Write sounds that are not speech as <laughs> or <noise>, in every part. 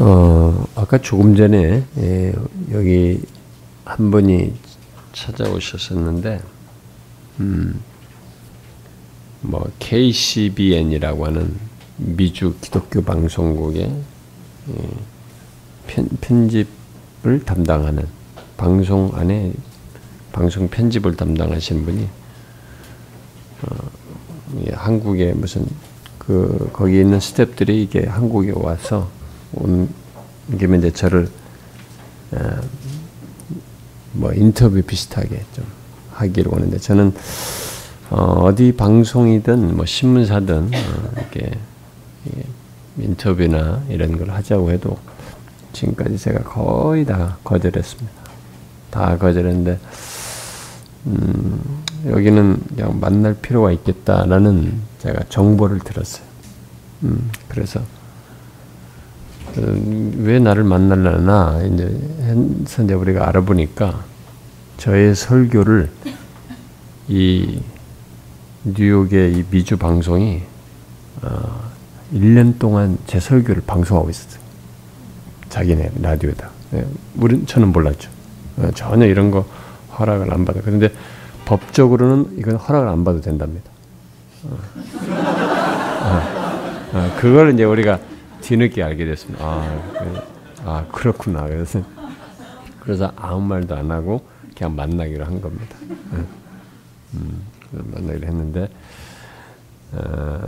어, 아까 조금 전에 예, 여기 한 분이 찾아오셨었는데, 음, 뭐 KCBN이라고 하는 미주 기독교 방송국의 예, 편, 편집을 담당하는 방송 안에 방송 편집을 담당하신 분이 어, 예, 한국에 무슨 그 거기 있는 스탭들이 이게 한국에 와서 저를 어, 뭐 인터뷰 비슷하게 좀 하기를 원하는데 저는 어, 디 방송이든 뭐 신문사든 어, 이렇게, 인터뷰나 이런 걸 하자고 해도 지금까지 제가 거의 다 거절했습니다. 다 거절했는데 음, 여기는 그냥 만날 필요가 있겠다라는 제가 정보를 들었어요. 음, 그래서 음, 왜 나를 만날려나 이제 이제 우리가 알아보니까 저의 설교를 이 뉴욕의 이 미주 방송이 어, 1년 동안 제 설교를 방송하고 있었어요. 자기네 라디오다. 예, 우리 저는 몰랐죠. 어, 전혀 이런 거 허락을 안 받아. 그런데 법적으로는 이건 허락을 안 받아도 된답니다. 어. 어, 어, 그걸 이제 우리가 뒤늦게 알게 됐습니다. 아, 그, 아 그렇구나. 그래서 그래서 아무 말도 안 하고 그냥 만나기로 한 겁니다. 예. 음, 만나기로 했는데 어,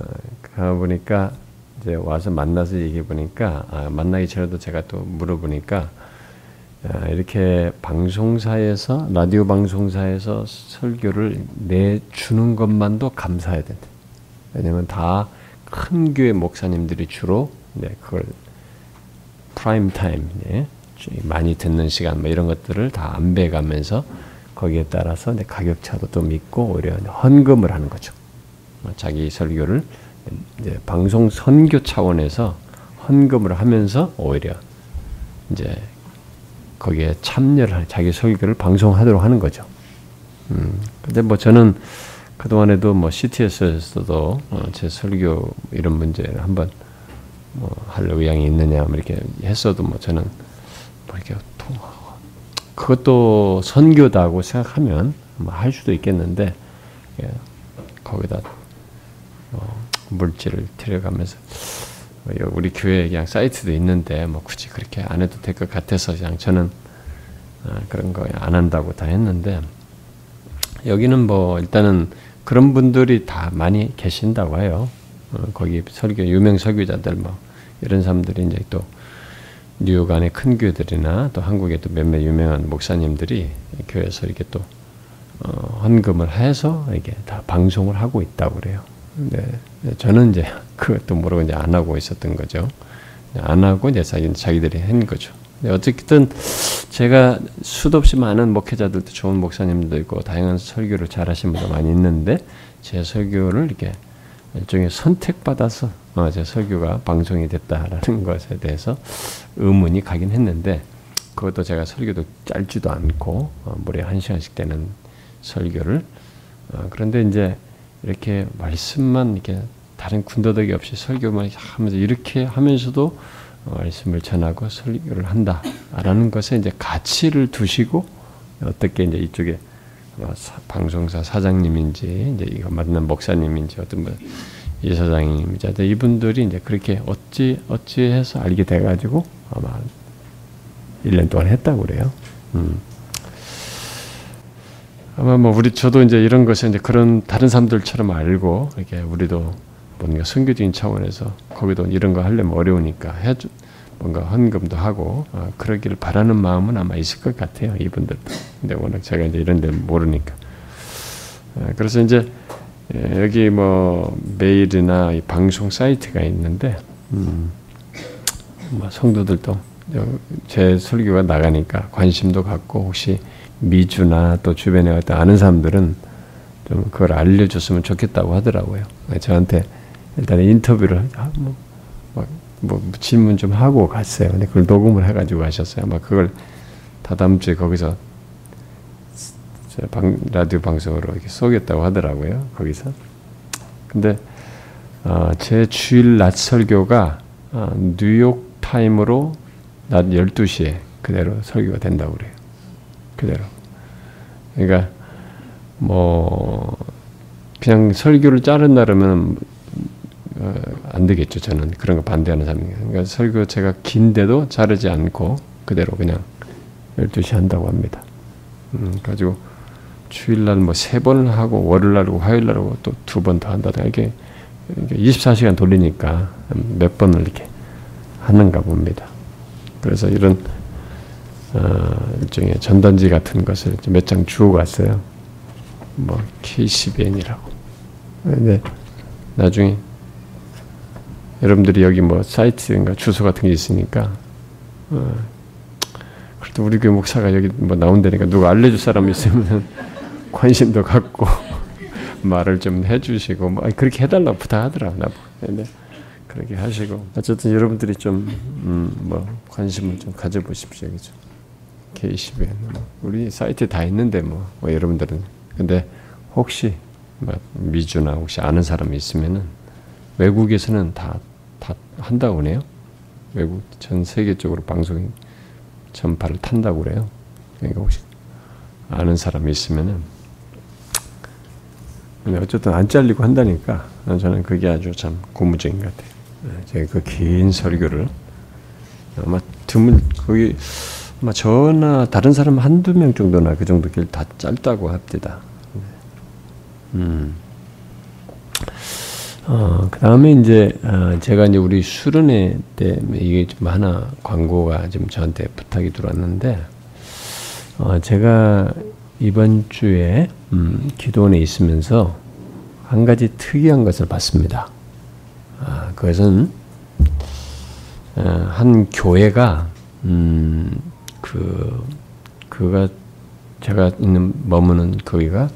가 보니까 이제 와서 만나서 얘기해 보니까 아, 만나기 전에도 제가 또 물어보니까 아, 이렇게 방송사에서 라디오 방송사에서 설교를 내주는 것만도 감사해야 된다. 왜냐면 다 큰 교회 목사님들이 주로 네, 그걸 prime time 예, 많이 듣는 시간 뭐 이런 것들을 다 안배하면서 거기에 따라서 가격 차도 좀 있고 오히려 헌금을 하는 거죠. 뭐 자기 설교를 이제 방송 선교 차원에서 헌금을 하면서 오히려 이제 거기에 참여를 자기 설교를 방송하도록 하는 거죠. 음, 근데 뭐 저는 그동안에도 뭐 CTS에서도 어, 제 설교 이런 문제를 한번 뭐 할 의향이 있느냐 뭐 이렇게 했어도 뭐 저는 뭐 이렇게 그것도 선교다고 생각하면 뭐 할 수도 있겠는데 예, 거기다 어, 물질을 들여가면서 뭐 우리 교회 그냥 사이트도 있는데 뭐 굳이 그렇게 안 해도 될 것 같아서 그냥 저는 어, 그런 거 안 한다고 다 했는데 여기는 뭐 일단은 그런 분들이 다 많이 계신다고 해요. 어, 거기 설교 유명 설교자들 뭐 이런 사람들이 이제 또 뉴욕 안에 큰 교회들이나 또 한국에 또 몇몇 유명한 목사님들이 교회에서 이렇게 또 어, 헌금을 해서 이게 다 방송을 하고 있다고 그래요. 네, 저는 이제 그것도 모르고 이제 안 하고 있었던 거죠. 안 하고 이제 자기, 자기들이 한 거죠. 어쨌든 제가 수도 없이 많은 목회자들도 좋은 목사님도 있고 다양한 설교를 잘하신 분도 많이 있는데 제 설교를 이렇게 일종의 선택받아서 어, 제 설교가 방송이 됐다라는 <laughs> 것에 대해서 의문이 가긴 했는데 그것도 제가 설교도 짧지도 않고 어, 무려 한 시간씩 되는 설교를 어, 그런데 이제 이렇게 말씀만 이렇게 다른 군더더기 없이 설교만 하면서 이렇게 하면서도 말씀을 전하고 설교를 한다라는 것에 이제 가치를 두시고 어떻게 이제 이쪽에 방송사 사장님인지 이제 이거 맞는 목사님인지 어떤 분 이사장님이자 이분들이 이제 그렇게 어찌 어찌해서 알게 돼가지고 아마 1년 동안 했다고 그래요. 음. 아마 뭐 우리 저도 이제 이런 것에 이제 그런 다른 사람들처럼 알고 이렇게 우리도 뭔가 선교적인 차원에서 거기도 이런 거 하려면 어려우니까 해주 뭔가 헌금도 하고 어, 그러기를 바라는 마음은 아마 있을 것 같아요 이분들도. 근데 워낙 제가 이제 이런 데 모르니까. 어, 그래서 이제 예, 여기 뭐 메일이나 방송 사이트가 있는데 음, 뭐 성도들도 제 설교가 나가니까 관심도 갖고 혹시 미주나 또 주변에 어떤 아는 사람들은 좀 그걸 알려줬으면 좋겠다고 하더라고요. 저한테 일단 인터뷰를 뭐, 막, 뭐 질문 좀 하고 갔어요. 근데 그걸 녹음을 해가지고 하셨어요. 아마 그걸 다다음 주에 거기서 방, 라디오 방송으로 이렇게 쏘겠다고 하더라고요. 거기서. 근데 어, 제 주일 낮 설교가 어, 뉴욕 타임으로 낮 12시에 그대로 설교가 된다고 그래요. 그대로. 그러니까 뭐 그냥 설교를 자른다면 어, 안 되겠죠. 저는 그런 거 반대하는 사람이에요. 그러니까 설교 제가 긴데도 자르지 않고 그대로 그냥 12시 한다고 합니다. 음, 가지고 주일날 뭐 세 번을 하고 월요일날 하고 화요일날 하고 또 두 번 더 한다든가 이게 24시간 돌리니까 몇 번을 이렇게 하는가 봅니다. 그래서 이런 어, 일종의 전단지 같은 것을 몇 장 주고 갔어요. 뭐 KCBN이라고. 근데 나중에 여러분들이 여기 뭐 사이트인가 주소 같은 게 있으니까. 어, 그래도 우리 교회 목사가 여기 뭐 나온다니까 누가 알려줄 사람 있으면 <laughs> 관심도 갖고 <laughs> 말을 좀 해주시고 뭐 그렇게 해달라고 부탁하더라 나보. 근데 그렇게 하시고. 어쨌든 여러분들이 좀뭐 음, 관심을 좀 가져보십시오, 그죠? KCBN 뭐 우리 사이트에 다 있는데 뭐, 뭐 여러분들은. 근데 혹시 뭐 미주나 혹시 아는 사람이 있으면은 외국에서는 다 다 한다고 그래요. 외국 전 세계적으로 방송 전파를 탄다고 그래요. 그러니까 혹시 아는 사람이 있으면은 근데 어쨌든 안 잘리고 한다니까 저는 그게 아주 참 고무적인 것 같아요. 네, 제가 그 긴 설교를 아마 드물 거기 아마 저나 다른 사람 한두 명 정도나 그 정도 길 다 짧다고 합니다. 네. 음. 어, 그 다음에 이제, 어, 제가 이제 우리 수련회 때 이게 좀 하나 광고가 좀 저한테 부탁이 들어왔는데, 어, 제가 이번 주에, 음, 기도원에 있으면서 한 가지 특이한 것을 봤습니다. 아, 그것은 어, 한 교회가 음, 그 그가 제가 있는 머무는 거기가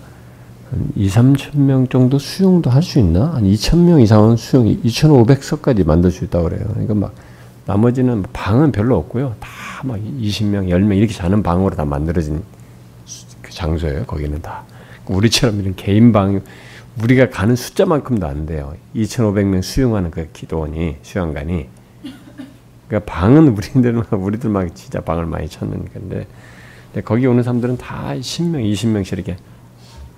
한 2, 3천 명 정도 수용도 할 수 있나? 한 2천 명 이상은 수용, 2,500석까지 만들 수 있다고 그래요. 그러니까 막 나머지는 뭐 방은 별로 없고요. 다 막 20명, 10명 이렇게 자는 방으로 다 만들어진 그 장소예요. 거기는 다. 우리처럼 이런 개인 방 우리가 가는 숫자만큼도 안 돼요. 2,500명 수용하는 그 기도원이 수양관이. 그러니까 방은 우리들만 우리들만 진짜 방을 많이 찾는 건데 거기 오는 사람들은 다 10명, 20명씩 이렇게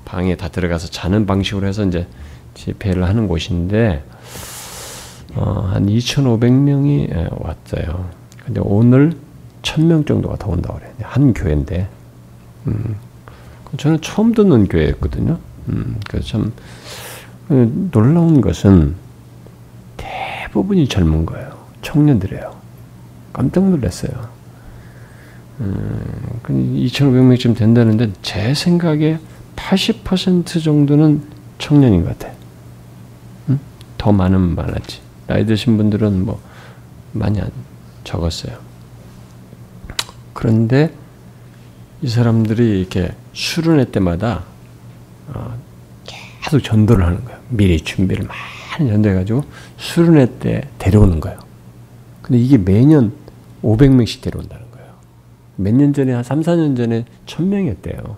방에 다 들어가서 자는 방식으로 해서 이제 집회를 하는 곳인데 어, 한 2,500명이 예, 왔어요. 근데 오늘 1,000명 정도가 더 온다고 그래요. 한 교회인데. 음, 저는 처음 듣는 교회였거든요. 음, 그참 어, 놀라운 것은 대부분이 젊은 거예요. 청년들이에요. 깜짝 놀랐어요. 음, 2,500명쯤 된다는데 제 생각에 80% 정도는 청년인 것 같아. 음? 더 많으면 많았지. 나이 드신 분들은 뭐 많이 안 적었어요. 그런데 이 사람들이 이렇게 수련회 때마다 어, 계속 전도를 하는 거예요. 미리 준비를 많이 전도해가지고 수련회 때 데려오는 거예요. 근데 이게 매년 500명씩 데려온다는 거예요. 몇 년 전에, 한 3, 4년 전에 1000명이었대요.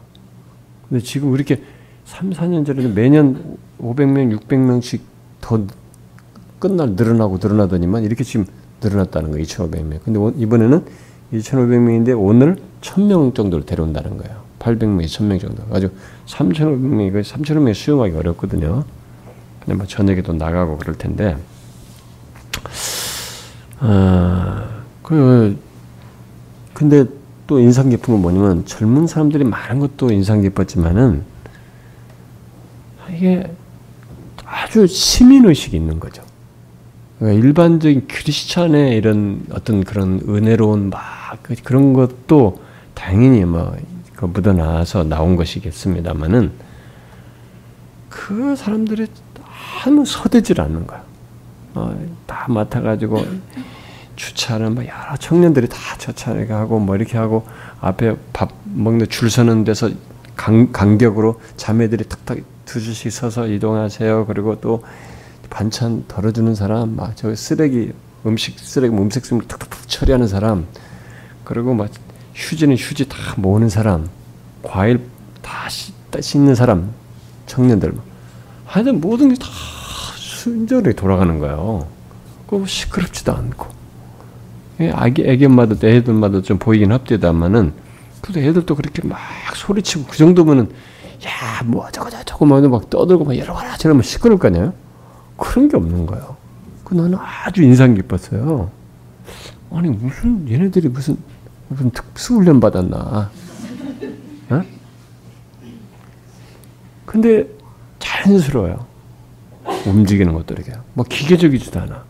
근데 지금 이렇게 3, 4년 전에는 매년 500명, 600명씩 더 끝날 늘어나고 늘어나더니만 이렇게 지금 늘어났다는 거예요. 2,500명. 근데 이번에는 2,500명인데 오늘 1,000명 정도를 데려온다는 거예요. 800명, 1000명 정도. 아주 3,500명이, 3,500명이 수용하기 어렵거든요. 근데 뭐 저녁에도 나가고 그럴 텐데, 아, 그, 근데 또 인상 깊은 건 뭐냐면 젊은 사람들이 많은 것도 인상 깊었지만은 이게 아주 시민의식이 있는 거죠. 그러니까 일반적인 크리스찬의 이런 어떤 그런 은혜로운 막 그, 그런 것도 당연히 뭐그 묻어나와서 나온 것이겠습니다만은 그 사람들이 아무 서대질 않는 거야. 어, 다 맡아가지고 주차는 뭐 여러 청년들이 다 주차를 하고 뭐 이렇게 하고 앞에 밥 먹는 줄 서는 데서 간, 간격으로 자매들이 탁탁 두 줄씩 서서 이동하세요. 그리고 또 반찬 덜어주는 사람, 막저 쓰레기 음식 쓰레기 음식 쓰레기 탁탁탁 처리하는 사람, 그리고 막 휴지는 휴지 다 모으는 사람, 과일 다 씻는 사람, 청년들. 하여튼 모든 게 다 순전히 돌아가는 거예요. 그 시끄럽지도 않고. 아기 애기 엄마도 애들마다 좀 보이긴 합디다만은 그래도 애들도 그렇게 막 소리치고 그 정도면은 야 뭐 저거 저거 막 떠들고 막 여러 가지 저러면 시끄러울 거 아니에요? 그런 게 없는 거예요. 그 나는 아주 인상 깊었어요. 아니 무슨 얘네들이 무슨 무슨 특수 훈련 받았나? 어? 근데 자연스러워요. 움직이는 것도 이렇게 뭐 기계적이지도 않아.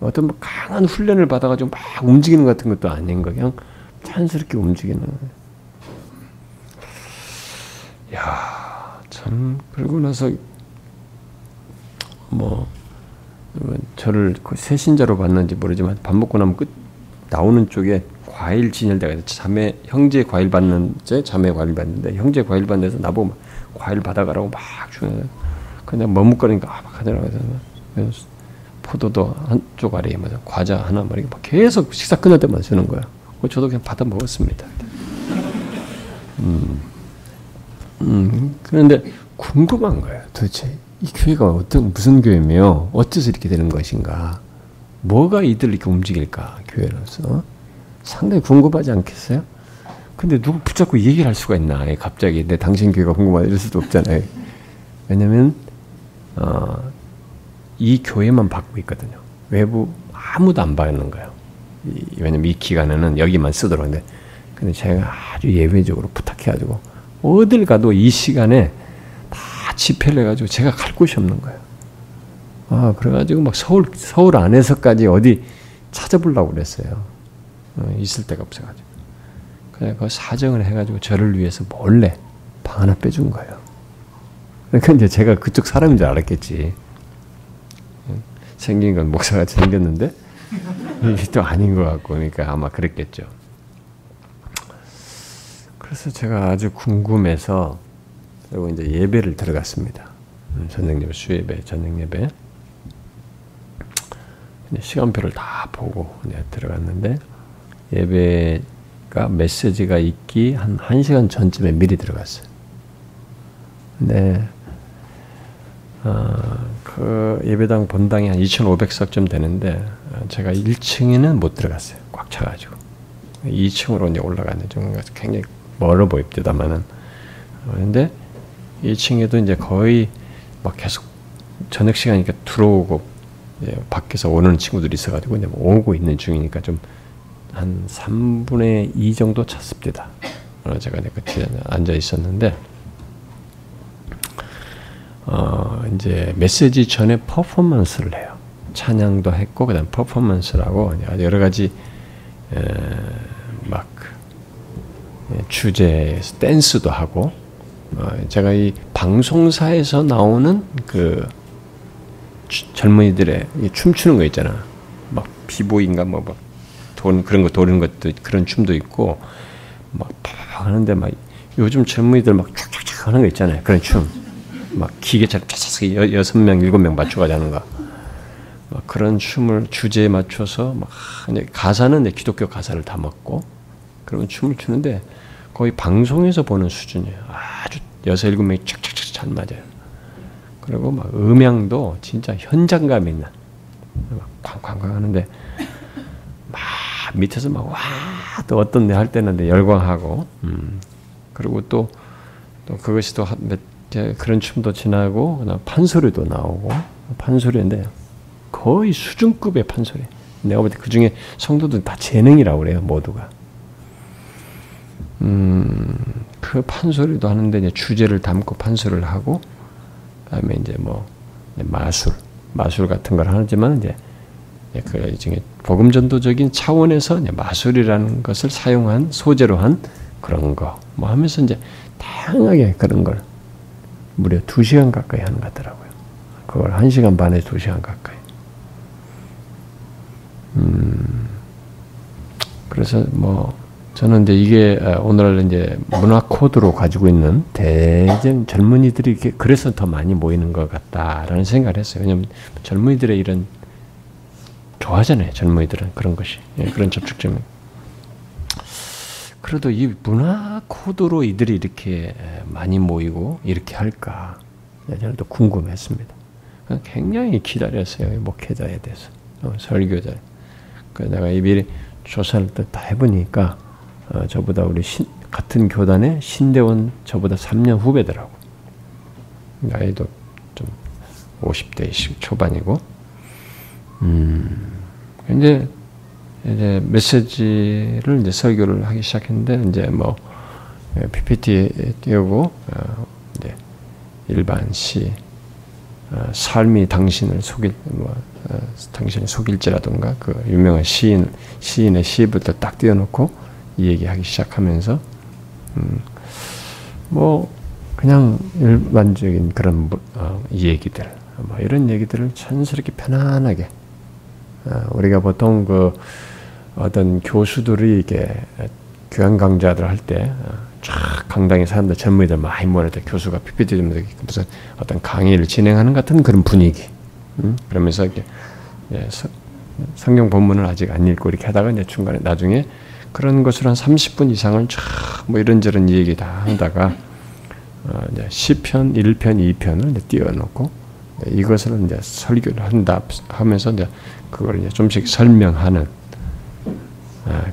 어떤 뭐 강한 훈련을 받아가지고 막 움직이는 같은 것도 아닌 거 그냥 자연스럽게 움직이는. 야, 참 그러고 나서 뭐 저를 그 새신자로 봤는지 모르지만 밥 먹고 나면 끝 나오는 쪽에 과일 진열대가 있어 자매 형제 과일 받는 제 자매 과일 받는데 형제 과일 받는 데서 나보고 막 과일 받아가라고 막 주는 그냥 머뭇거리니까 아, 막 하더라고요. 포도도 한쪽 아래에 맞아 과자 하나 말이 막 계속 식사 끝날 때마다 주는 거야. 저도 그냥 받아 먹었습니다. 음, 음 그런데 궁금한 거예요. 도대체 이 교회가 어떤 무슨 교회며 어째서 이렇게 되는 것인가? 뭐가 이들 이렇게 움직일까 교회로서 상당히 궁금하지 않겠어요? 근데 누구 붙잡고 얘기를 할 수가 있나? 갑자기 내 당신 교회가 궁금하다 이럴 수도 없잖아요. 왜냐면 어, 이 교회만 받고 있거든요. 외부 아무도 안 받는 거예요. 이, 왜냐면 이 기간에는 여기만 쓰도록 근데 근데 제가 아주 예외적으로 부탁해가지고 어딜 가도 이 시간에 다 집회를 해가지고 제가 갈 곳이 없는 거예요. 아 그래가지고 막 서울 서울 안에서까지 어디 찾아보려고 그랬어요. 어, 있을 데가 없어가지고 그냥 그 사정을 해가지고 저를 위해서 몰래 방 하나 빼준 거예요. 그러니까 이제 제가 그쪽 사람인 줄 알았겠지. 생긴 건 목사같이 생겼는데 이게 또 아닌 것 같고 그러니까 아마 그랬겠죠. 그래서 제가 아주 궁금해서 그리고 이제 예배를 들어갔습니다. 전녁 예배, 수예배, 전녁 예배. 시간표를 다 보고 들어갔는데 예배가 메시지가 있기 한 1시간 전쯤에 미리 들어갔어요. 네. 어, 그 예배당 본당이 한 2,500석쯤 되는데 어, 제가 1층에는 못 들어갔어요. 꽉 차가지고 2층으로 이제 올라가는 중 굉장히 멀어 보입니다만은 그런데 2층에도 이제 거의 막 계속 저녁 시간이니까 들어오고 밖에서 오는 친구들이 있어가지고 이제 뭐 오고 있는 중이니까 좀 한 3분의 2 정도 찼습니다. 어, 제가 그때 앉아 있었는데 어, 이제 메시지 전에 퍼포먼스를 해요. 찬양도 했고 그다음 퍼포먼스라고 여러 가지 에, 막 예, 주제 댄스도 하고 어, 제가 이 방송사에서 나오는 그 젊은이들의 춤추는 거 있잖아. 막 비보인가 뭐돈 그런 거 도는 것도 그런 춤도 있고 막 하는데 막 요즘 젊은이들 막 촥촥촥 하는 거 있잖아요. 그런 춤. 막 기계처럼 차차차 여섯 명 일곱 명 맞춰가지고 하는 거. 막 그런 춤을 주제에 맞춰서 막 가사는 이제 기독교 가사를 다 먹고 그런 춤을 추는데 거의 방송에서 보는 수준이에요. 아주 여섯 일곱 명이 착착착 잘 맞아요. 그리고 막 음향도 진짜 현장감 있는 막 쾅쾅쾅 하는데 막 밑에서 막 와 또 어떤 데 할 때는 열광하고 음. 그리고 또 또 그것이 또 몇 그런 춤도 지나고 판소리도 나오고 판소리인데 거의 수준급의 판소리. 내가 볼 때 그 중에 성도들 다 재능이라고 그래요 모두가. 음, 그 판소리도 하는데 이제 주제를 담고 판소리를 하고 그다음에 이제 뭐 마술, 마술 같은 걸 하지만 이제 그 중에 복음 전도적인 차원에서 마술이라는 것을 사용한 소재로 한 그런 거 뭐 하면서 이제 다양하게 그런 걸 무려 2시간 가까이 하는 것 같더라고요. 그걸 1시간 반에 2시간 가까이. 음, 그래서 뭐, 저는 이제 이게 아, 오늘날 이제 문화 코드로 가지고 있는 대전 젊은이들이 이렇게 그래서 더 많이 모이는 것 같다라는 생각을 했어요. 왜냐면 젊은이들의 이런 좋아하잖아요. 젊은이들은 그런 것이. 예, 그런 접촉점이. 그래도 이 문화 코드로 이들이 이렇게 많이 모이고 이렇게 할까? 저는 또 궁금했습니다. 굉장히 기다렸어요. 목회자에 대해서. 어, 설교자. 그래서 내가 이 미리 조사를 다 해보니까 어, 저보다 우리 신, 같은 교단의 신대원 저보다 3년 후배더라고. 나이도 좀 50대 초반이고, 음, 이제 이제 메시지를 이제 설교를 하기 시작했는데 이제 뭐 PPT 띄우고 어, 이제 일반 시 어, 삶이 당신을 속일 뭐 어, 당신을 속일지라든가 그 유명한 시인 시인의 시부터 딱 띄워놓고 이 얘기하기 시작하면서 음, 뭐 그냥 일반적인 그런 어, 얘기들 뭐 이런 얘기들을 천스럽게 편안하게 어, 우리가 보통 그 어떤 교수들이 이게 교양 강좌들 할 때 쫙 강당에 사람들 젊은이들 많이 모일 때 교수가 PPT 들면서 무슨 어떤 강의를 진행하는 같은 그런 분위기. 음? 그러면서 이렇게 예, 성경 본문을 아직 안 읽고 이렇게 하다가 이제 중간에 나중에 그런 것을 한 30분 이상을 쫙뭐 이런저런 얘기 다 하다가 어, 이제 시편 1편, 2편을 이제 띄워놓고 이것을 이제 설교를 한다 하면서 이제 그걸 이제 좀씩 설명하는 어,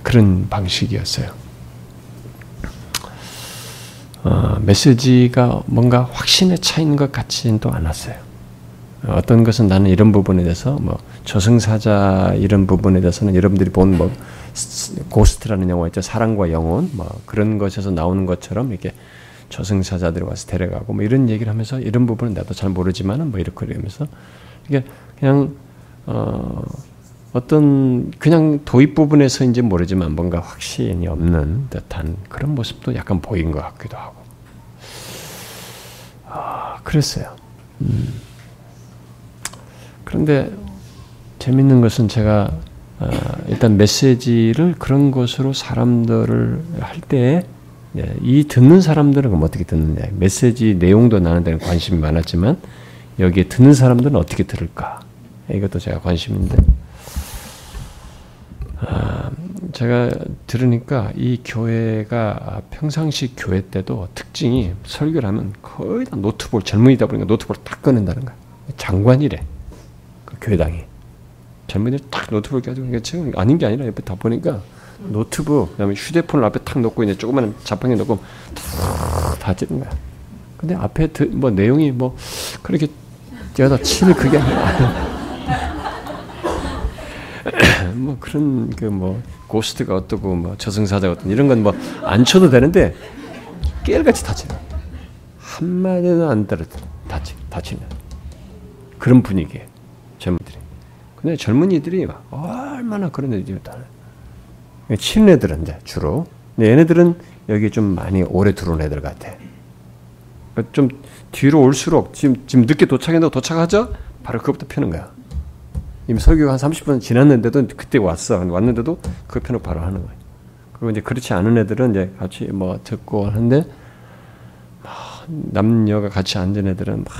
그런 방식이었어요. 어, 메시지가 뭔가 확신에 차 있는 것 같지는 또 않았어요. 어떤 것은 나는 이런 부분에 대해서 뭐 저승사자 이런 부분에 대해서는 여러분들이 본 뭐 고스트라는 영화 있죠 사랑과 영혼 뭐 그런 것에서 나오는 것처럼 이렇게 저승사자들이 와서 데려가고 뭐 이런 얘기를 하면서 이런 부분은 나도 잘 모르지만은 뭐 이렇게 그러면서 이게 그냥 어 어떤 그냥 도입 부분에서인지 모르지만 뭔가 확신이 없는 듯한 그런 모습도 약간 보인 것 같기도 하고. 아, 그랬어요. 음. 그런데 재밌는 것은 제가 어, 일단 메시지를 그런 것으로 사람들을 할 때이 예, 듣는 사람들은 그럼 어떻게 듣느냐. 메시지 내용도 나는 데는 관심이 많았지만 여기에 듣는 사람들은 어떻게 들을까. 이것도 제가 관심인데 아, 제가 들으니까 이 교회가 평상시 교회 때도 특징이 설교를 하면 거의 다 노트북 젊은이다 보니까 노트북을 딱 꺼낸다는 거야. 장관이래. 그 교회당이. 젊은이들 딱 노트북을 가지고 그러니까 지금 아닌 게 아니라 옆에 다 보니까 노트북 그다음에 휴대폰을 앞에 탁 놓고 이제 조그마한 자판기 놓고 다 찍는 거야. 근데 앞에 뭐 내용이 뭐 그렇게 여기다 칠 그게 아니라 뭐 그런 그 뭐 ghost가 어떻고 뭐 저승사자 어떤 이런 건 뭐 안 쳐도 되는데 깨알같이 다치는 한 마디도 안 들어 다치 다치는 그런 분위기에 젊은들이. 근데 젊은이들이 얼마나 그런 애들이 다 치는 애들은 이제 주로. 근데 얘네들은 여기 좀 많이 오래 들어온 애들 같아. 좀 뒤로 올수록 지금 지금 늦게 도착했는데 도착하죠? 바로 그것부터 펴는 거야. 이미 설교가 한 30분 지났는데도 그때 왔어. 왔는데도 그 편을 바로 하는 거예요. 그리고 이제 그렇지 않은 애들은 이제 같이 뭐 듣고 하는데 남녀가 같이 앉은 애들은 막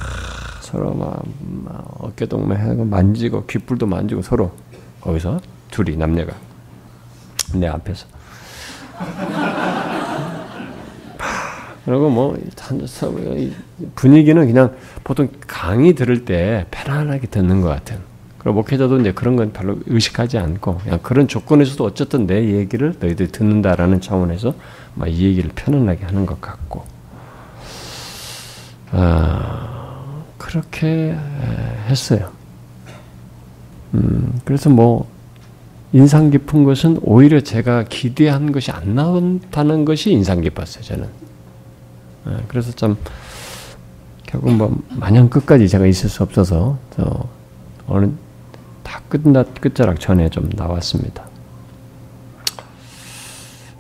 서로 막, 막 어깨 동무하고 만지고 귓불도 만지고 서로 거기서 둘이 남녀가 내 앞에서 그리고 뭐 분위기는 그냥 보통 강의 들을 때 편안하게 듣는 것 같은 그리고 목회자도 이제 그런 건 별로 의식하지 않고 그냥 그런 조건에서도 어쨌든 내 얘기를 너희들이 듣는다라는 차원에서 막 이 얘기를 편안하게 하는 것 같고 아, 그렇게 했어요. 음, 그래서 뭐 인상 깊은 것은 오히려 제가 기대한 것이 안 나온다는 것이 인상 깊었어요. 저는. 아, 그래서 참 결국 뭐 마냥 끝까지 제가 있을 수 없어서 저 어느 다 끝나 끝자락 전에 좀 나왔습니다.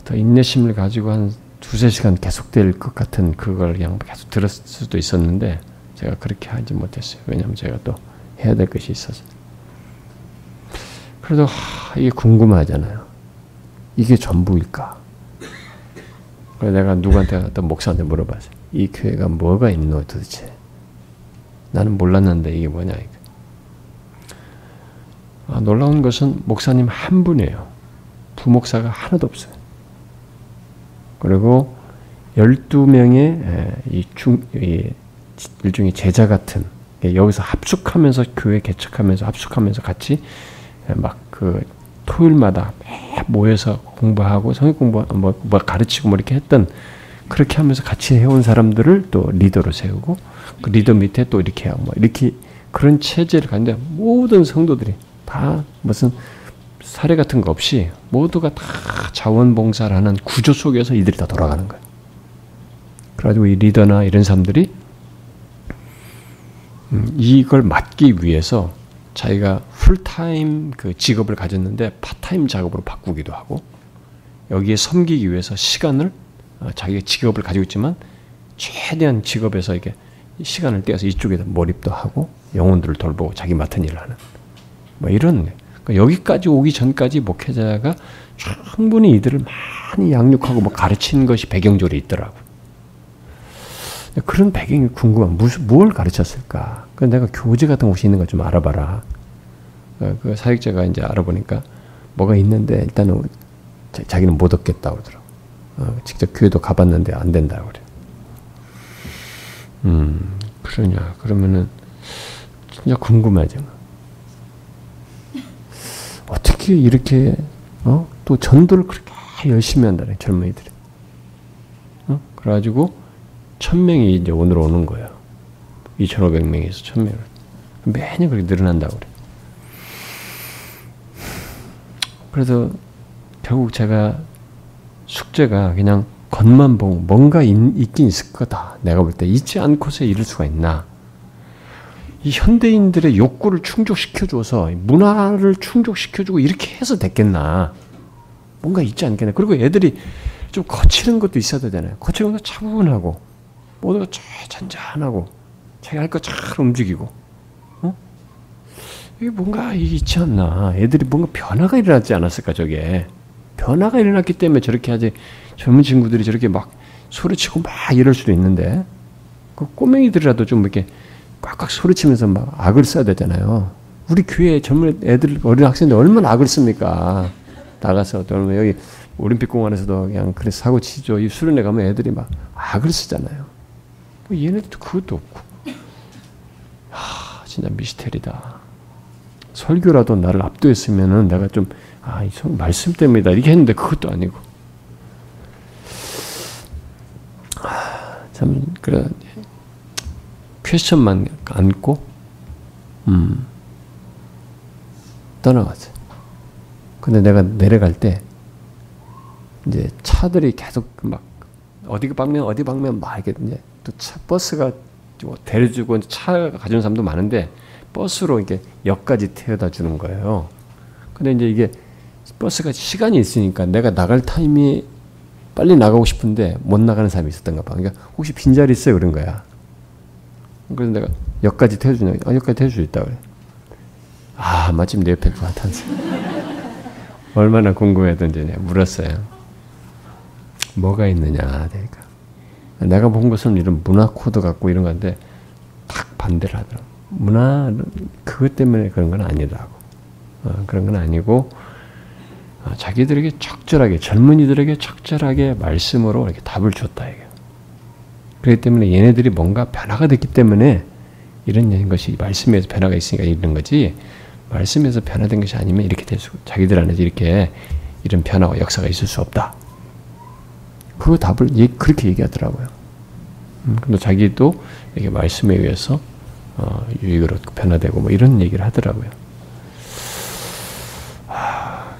더 인내심을 가지고 한 두세 시간 계속될 것 같은 그걸 그냥 계속 들었을 수도 있었는데 제가 그렇게 하지 못했어요. 왜냐하면 제가 또 해야 될 것이 있어서. 그래도 하, 이게 궁금하잖아요. 이게 전부일까? 그래서 내가 누구한테 어떤 목사한테 물어봤어요. 이 교회가 뭐가 있노 도대체? 나는 몰랐는데 이게 뭐냐. 아, 놀라운 것은 목사님 한 분이에요. 부목사가 하나도 없어요. 그리고 12명의 이 중, 이 일종의 제자 같은 여기서 합숙하면서 교회 개척하면서 합숙하면서 같이 막 그 토요일마다 모여서 공부하고 성역 공부 뭐, 뭐 가르치고 뭐 이렇게 했던 그렇게 하면서 같이 해온 사람들을 또 리더로 세우고 그 리더 밑에 또 이렇게 뭐 이렇게 그런 체제를 가는데 모든 성도들이 다 무슨 사례 같은 거 없이 모두가 다 자원봉사를 하는 구조 속에서 이들이 다 돌아가는 거예요. 그래가지고 이 리더나 이런 사람들이 음, 이걸 맡기 위해서 자기가 풀타임 그 직업을 가졌는데 파트타임 작업으로 바꾸기도 하고 여기에 섬기기 위해서 시간을 어, 자기의 직업을 가지고 있지만 최대한 직업에서 이게 시간을 떼어서 이쪽에다 몰입도 하고 영혼들을 돌보고 자기 맡은 일을 하는 뭐 이런 그러니까 여기까지 오기 전까지 목회자가 충분히 이들을 많이 양육하고 뭐 가르치는 것이 배경으로 있더라고. 그런 배경이 궁금한 무슨 뭘 가르쳤을까? 그 내가 교재 같은 곳이 있는 거좀 알아봐라. 어, 그 사역자가 이제 알아보니까 뭐가 있는데 일단은 자 기는 못 얻겠다 그러더라고. 어, 직접 교회도 가봤는데 안 된다 그래. 음, 그러냐? 그러면은 진짜 궁금하죠. 어떻게 이렇게 어? 또 전도를 그렇게 열심히 한다네 젊은이들이. 어? 그래가지고 천 명이 이제 오늘 오는 거예요. 2,500명에서 1,000명. 매년 그렇게 늘어난다고 그래. 그래서 결국 제가 숙제가 그냥 겉만 보고 뭔가 있, 긴 있을 거다. 내가 볼 때 있지 않고서 이럴 수가 있나. 이 현대인들의 욕구를 충족시켜줘서 문화를 충족시켜주고 이렇게 해서 됐겠나. 뭔가 있지 않겠나. 그리고 애들이 좀 거치는 것도 있어야 되잖아요. 거치는 것도 차분하고 모두가 잔잔하고 자기 할 거 잘 움직이고 어? 이게 뭔가 있지 않나. 애들이 뭔가 변화가 일어났지 않았을까 저게. 변화가 일어났기 때문에 저렇게 하지 젊은 친구들이 저렇게 막 소리치고 막 이럴 수도 있는데 그 꼬맹이들이라도 좀 이렇게 꽉꽉 소리치면서 막 악을 써야 되잖아요. 우리 교회 젊은 애들 어린 학생들 얼마나 악을 씁니까? 나가서 또 여기 올림픽 공원에서도 그냥 그래 사고 치죠. 이 수련회 가면 애들이 막 악을 쓰잖아요. 뭐 얘네도 그것도 없고. 하, 진짜 미스테리다. 설교라도 나를 압도했으면은 내가 좀 아, 이 말씀 때문이다. 이렇게 했는데 그것도 아니고. 아, 참, 그래. 퀘스천만 안고, 음, 떠나가죠. 근데 내가 내려갈 때, 이제 차들이 계속 막, 어디 방면, 어디 방면 막 이렇게 이제 또 차, 버스가 뭐 데려주고 차 가져온 사람도 많은데, 버스로 이렇게 역까지 태워다 주는 거예요. 근데 이제 이게 버스가 시간이 있으니까 내가 나갈 타임이 빨리 나가고 싶은데 못 나가는 사람이 있었던가 봐. 그러니까 혹시 빈자리 있어요? 그런 거야. 그래서 내가 역까지 태워주냐. 아, 역까지 태워줄 수 있다. 그래. 아, 마침 내 옆에 나타났어. <laughs> 얼마나 궁금했던지 물었어요. 뭐가 있느냐. 그러니까. 내가 본 것은 이런 문화 코드 갖고 이런 건데 딱 반대를 하더라고. 문화, 그것 때문에 그런 건 아니라고. 어, 그런 건 아니고, 어, 자기들에게 적절하게 젊은이들에게 적절하게 말씀으로 이렇게 답을 줬다 이게. 그렇기 때문에 얘네들이 뭔가 변화가 됐기 때문에 이런 것이 말씀에서 변화가 있으니까 이런 거지 말씀에서 변화된 것이 아니면 이렇게 될 수, 자기들 안에서 이렇게 이런 변화와 역사가 있을 수 없다. 그 답을 예, 그렇게 얘기하더라고요. 음, 근데 자기도 이게 말씀에 의해서 어, 유익으로 변화되고 뭐 이런 얘기를 하더라고요.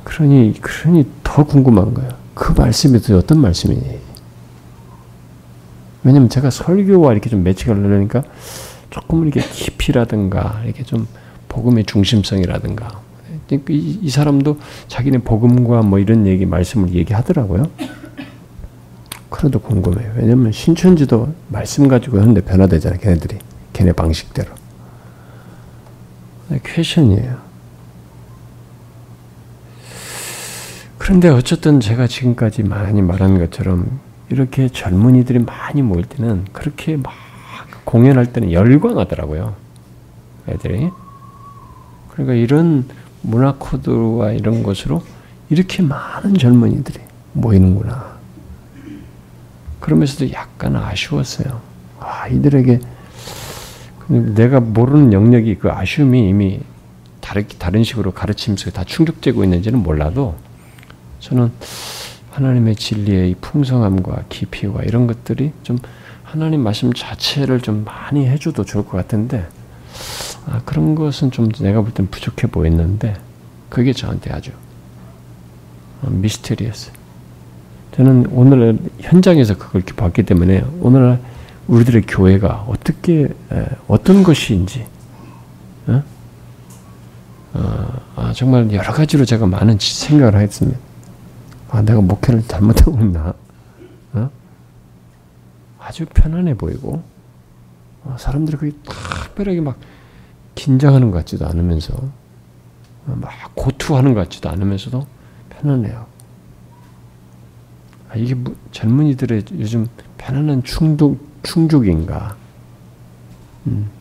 그러니, 그러니 더 궁금한 거예요. 그 말씀이 도 어떤 말씀이니? 왜냐면 제가 설교와 이렇게 좀 매치가 되려니까 조금 이렇게 깊이라든가, 이렇게 좀 복음의 중심성이라든가. 이, 이 사람도 자기네 복음과 뭐 이런 얘기, 말씀을 얘기하더라고요. 그래도 궁금해요. 왜냐면 신천지도 말씀 가지고 하는데 변화되잖아요. 걔네들이. 걔네 방식대로. 퀘션이에요. 그런데 어쨌든 제가 지금까지 많이 말한 것처럼 이렇게 젊은이들이 많이 모일 때는 그렇게 막 공연할 때는 열광하더라고요. 애들이. 그러니까 이런 문화 코드와 이런 것으로 이렇게 많은 젊은이들이 모이는구나. 그러면서도 약간 아쉬웠어요. 아, 이들에게 내가 모르는 영역이 그 아쉬움이 이미 다른 다른 식으로 가르치면서 다 충족되고 있는지는 몰라도 저는 하나님의 진리의 풍성함과 깊이와 이런 것들이 좀 하나님 말씀 자체를 좀 많이 해줘도 좋을 것 같은데 아, 그런 것은 좀 내가 볼 땐 부족해 보였는데 그게 저한테 아주 미스테리였어요. 저는 오늘 현장에서 그걸 봤기 때문에 오늘 우리들의 교회가 어떻게 어떤 것인지 어? 어, 아, 정말 여러 가지로 제가 많은 생각을 했습니다. 아, 내가 목회를 잘못하고 있나? 어? 아주 편안해 보이고 어, 사람들이 그게 특별하게 막 긴장하는 것 같지도 않으면서 어, 막 고투하는 것 같지도 않으면서도 편안해요. 아, 이게 뭐, 젊은이들의 요즘 편안한 충족, 충족인가? 음. 음.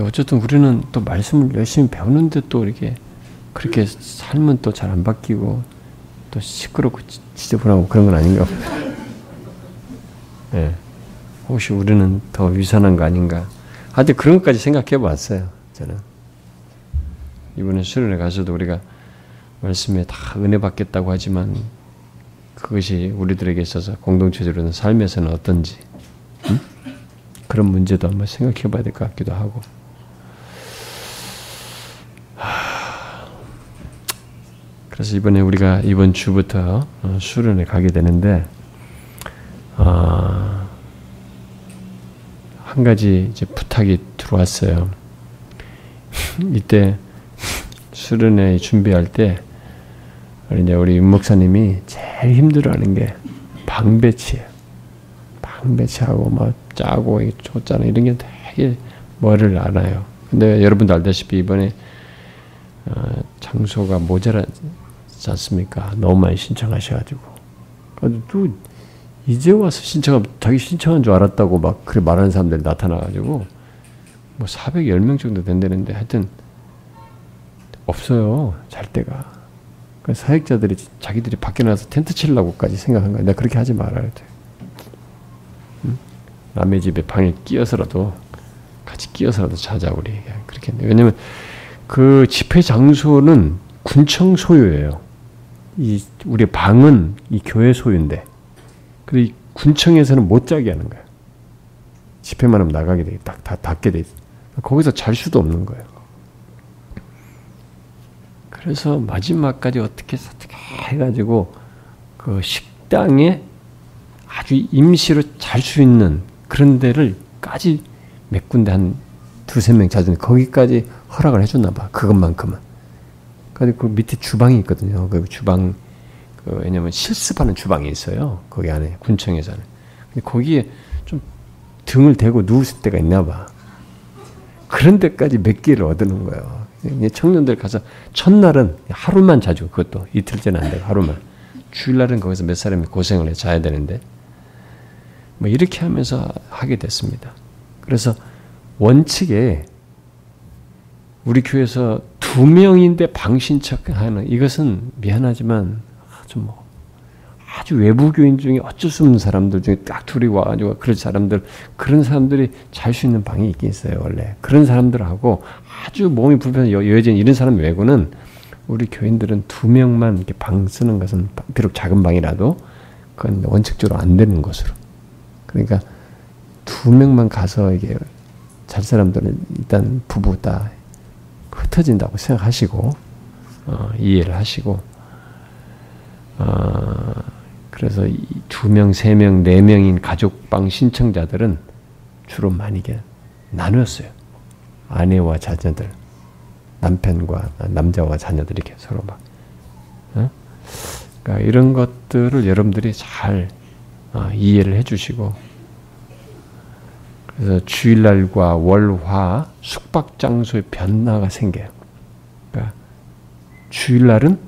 어쨌든 우리는 또 말씀을 열심히 배우는데 또 이렇게 그렇게 삶은 또 잘 안 바뀌고 또 시끄럽고 지저분하고 그런 건 아닌가 봅니다. <laughs> 네. 혹시 우리는 더 위선한 거 아닌가? 하여튼 그런 것까지 생각해 봤어요. 저는. 이번에 수련회 가서도 우리가 말씀에 다 은혜 받겠다고 하지만 그것이 우리들에게 있어서 공동체적으로는 삶에서는 어떤지 응? 그런 문제도 한번 생각해 봐야 될 것 같기도 하고 그래서 이번에 우리가 이번 주부터 어, 수련회 가게 되는데 어, 한 가지 이제 부탁이 들어왔어요. <laughs> 이때 수련회 준비할 때 이제 우리 윤 목사님이 제일 힘들어하는 게 방배치예요. 방배치하고 막 짜고 줬잖아 이런 게 되게 뭐를 알아요. 근데 여러분도 알다시피 이번에 어, 장소가 모자라지 않습니까? 너무 많이 신청하셔가지고 또 이제 와서 신청하면 자기 신청한 줄 알았다고 막 그렇게 말하는 사람들이 나타나가지고 뭐 410명 정도 된다는데 하여튼 없어요. 잘 때가. 그 사역자들이 자기들이 밖에 나가서 텐트 치려고까지 생각한 거야. 내가 그렇게 하지 말아야 돼. 응? 남의 집에 방에 끼어서라도 같이 끼어서라도 자자 우리 그렇게 왜냐면 그 집회 장소는 군청 소유예요. 이 우리 방은 이 교회 소유인데 그리고 군청에서는 못 자게 하는 거야. 집회만 하면 나가게 돼. 딱다 닫게 돼. 거기서 잘 수도 없는 거예요. 그래서 마지막까지 어떻게 어떻게 해가지고 그 식당에 아주 임시로 잘 수 있는 그런 데를까지 몇 군데 한 두세 명 찾은 거기까지 허락을 해줬나 봐. 그것만큼은. 근데 그 밑에 주방이 있거든요. 그 주방 그 왜냐면 실습하는 주방이 있어요. 거기 안에 군청에서는. 근데 거기에 좀 등을 대고 누울 때가 있나 봐. 그런 데까지 몇 개를 얻는 거예요. 청년들 가서 첫날은 하루만 자주 그것도 이틀째는 안 되고 하루만 주일날은 거기서 몇 사람이 고생을 해 자야 되는데 뭐 이렇게 하면서 하게 됐습니다. 그래서 원칙에 우리 교회에서 두 명인데 방신척하는 이것은 미안하지만 아주 뭐 아주 외부 교인 중에 어쩔 수 없는 사람들 중에 딱 둘이 와가지고 그런 사람들 그런 사람들이 잘 수 있는 방이 있긴 있어요 원래. 그런 사람들하고 아주 몸이 불편한 여여진 이런 사람 외고는 우리 교인들은 두 명만 이렇게 방 쓰는 것은 비록 작은 방이라도 그건 원칙적으로 안 되는 것으로. 그러니까 두 명만 가서 이게 잘 사람들은 일단 부부 다 흩어진다고 생각하시고 어, 이해를 하시고 어, 그래서 두 명, 세 명, 네 명인 가족방 신청자들은 주로 많이 나누었어요. 아내와 자녀들, 남편과 남자와 자녀들 이렇게 서로 막. 어? 그러니까 이런 것들을 여러분들이 잘 어, 이해를 해주시고 그래서 주일날과 월화 숙박 장소의 변화가 생겨요. 그러니까 주일날은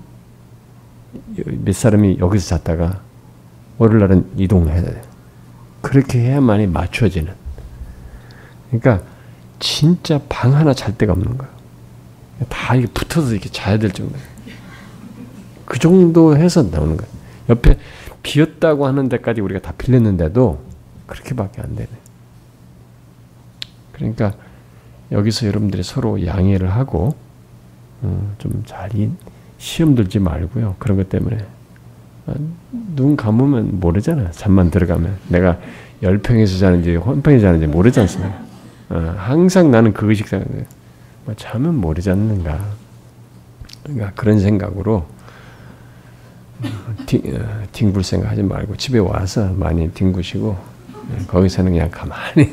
몇 사람이 여기서 잤다가 월요일날은 이동해야 돼. 그렇게 해야만이 맞춰지는. 그러니까 진짜 방 하나 잘 데가 없는 거예요. 다 이렇게 붙어서 이렇게 자야 될 정도예요. 그 정도 해서 나오는 거예요. 옆에 비었다고 하는 데까지 우리가 다 빌렸는데도 그렇게밖에 안 되네. 그러니까 여기서 여러분들이 서로 양해를 하고 어, 좀잘 시험 들지 말고요. 그런 것 때문에 아, 눈 감으면 모르잖아. 잠만 들어가면 내가 열평에서 자는지 혼평에서 자는지 모르지 않습니까? 어, 항상 나는 그 의식 생각에 뭐 자면 모르지 않는가. 그러니까 그런 생각으로 딩, 어, 딩굴 생각하지 말고 집에 와서 많이 뒹구시고 네, 거기서는 그냥 가만히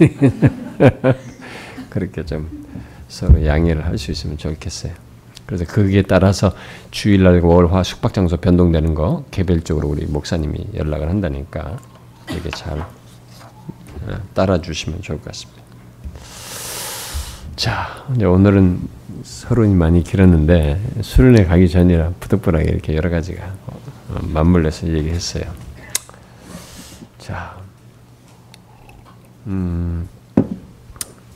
<laughs> 그렇게 좀 서로 양해를 할 수 있으면 좋겠어요. 그래서 거기에 따라서 주일날 월화 숙박 장소 변동되는 거 개별적으로 우리 목사님이 연락을 한다니까 이렇게 잘 어, 따라 주시면 좋을 것 같습니다. 자, 이제 오늘은 서론이 많이 길었는데 수련회 가기 전이라 부득불하게 이렇게 여러 가지가 어, 맞물려서 얘기했어요. 자, 음,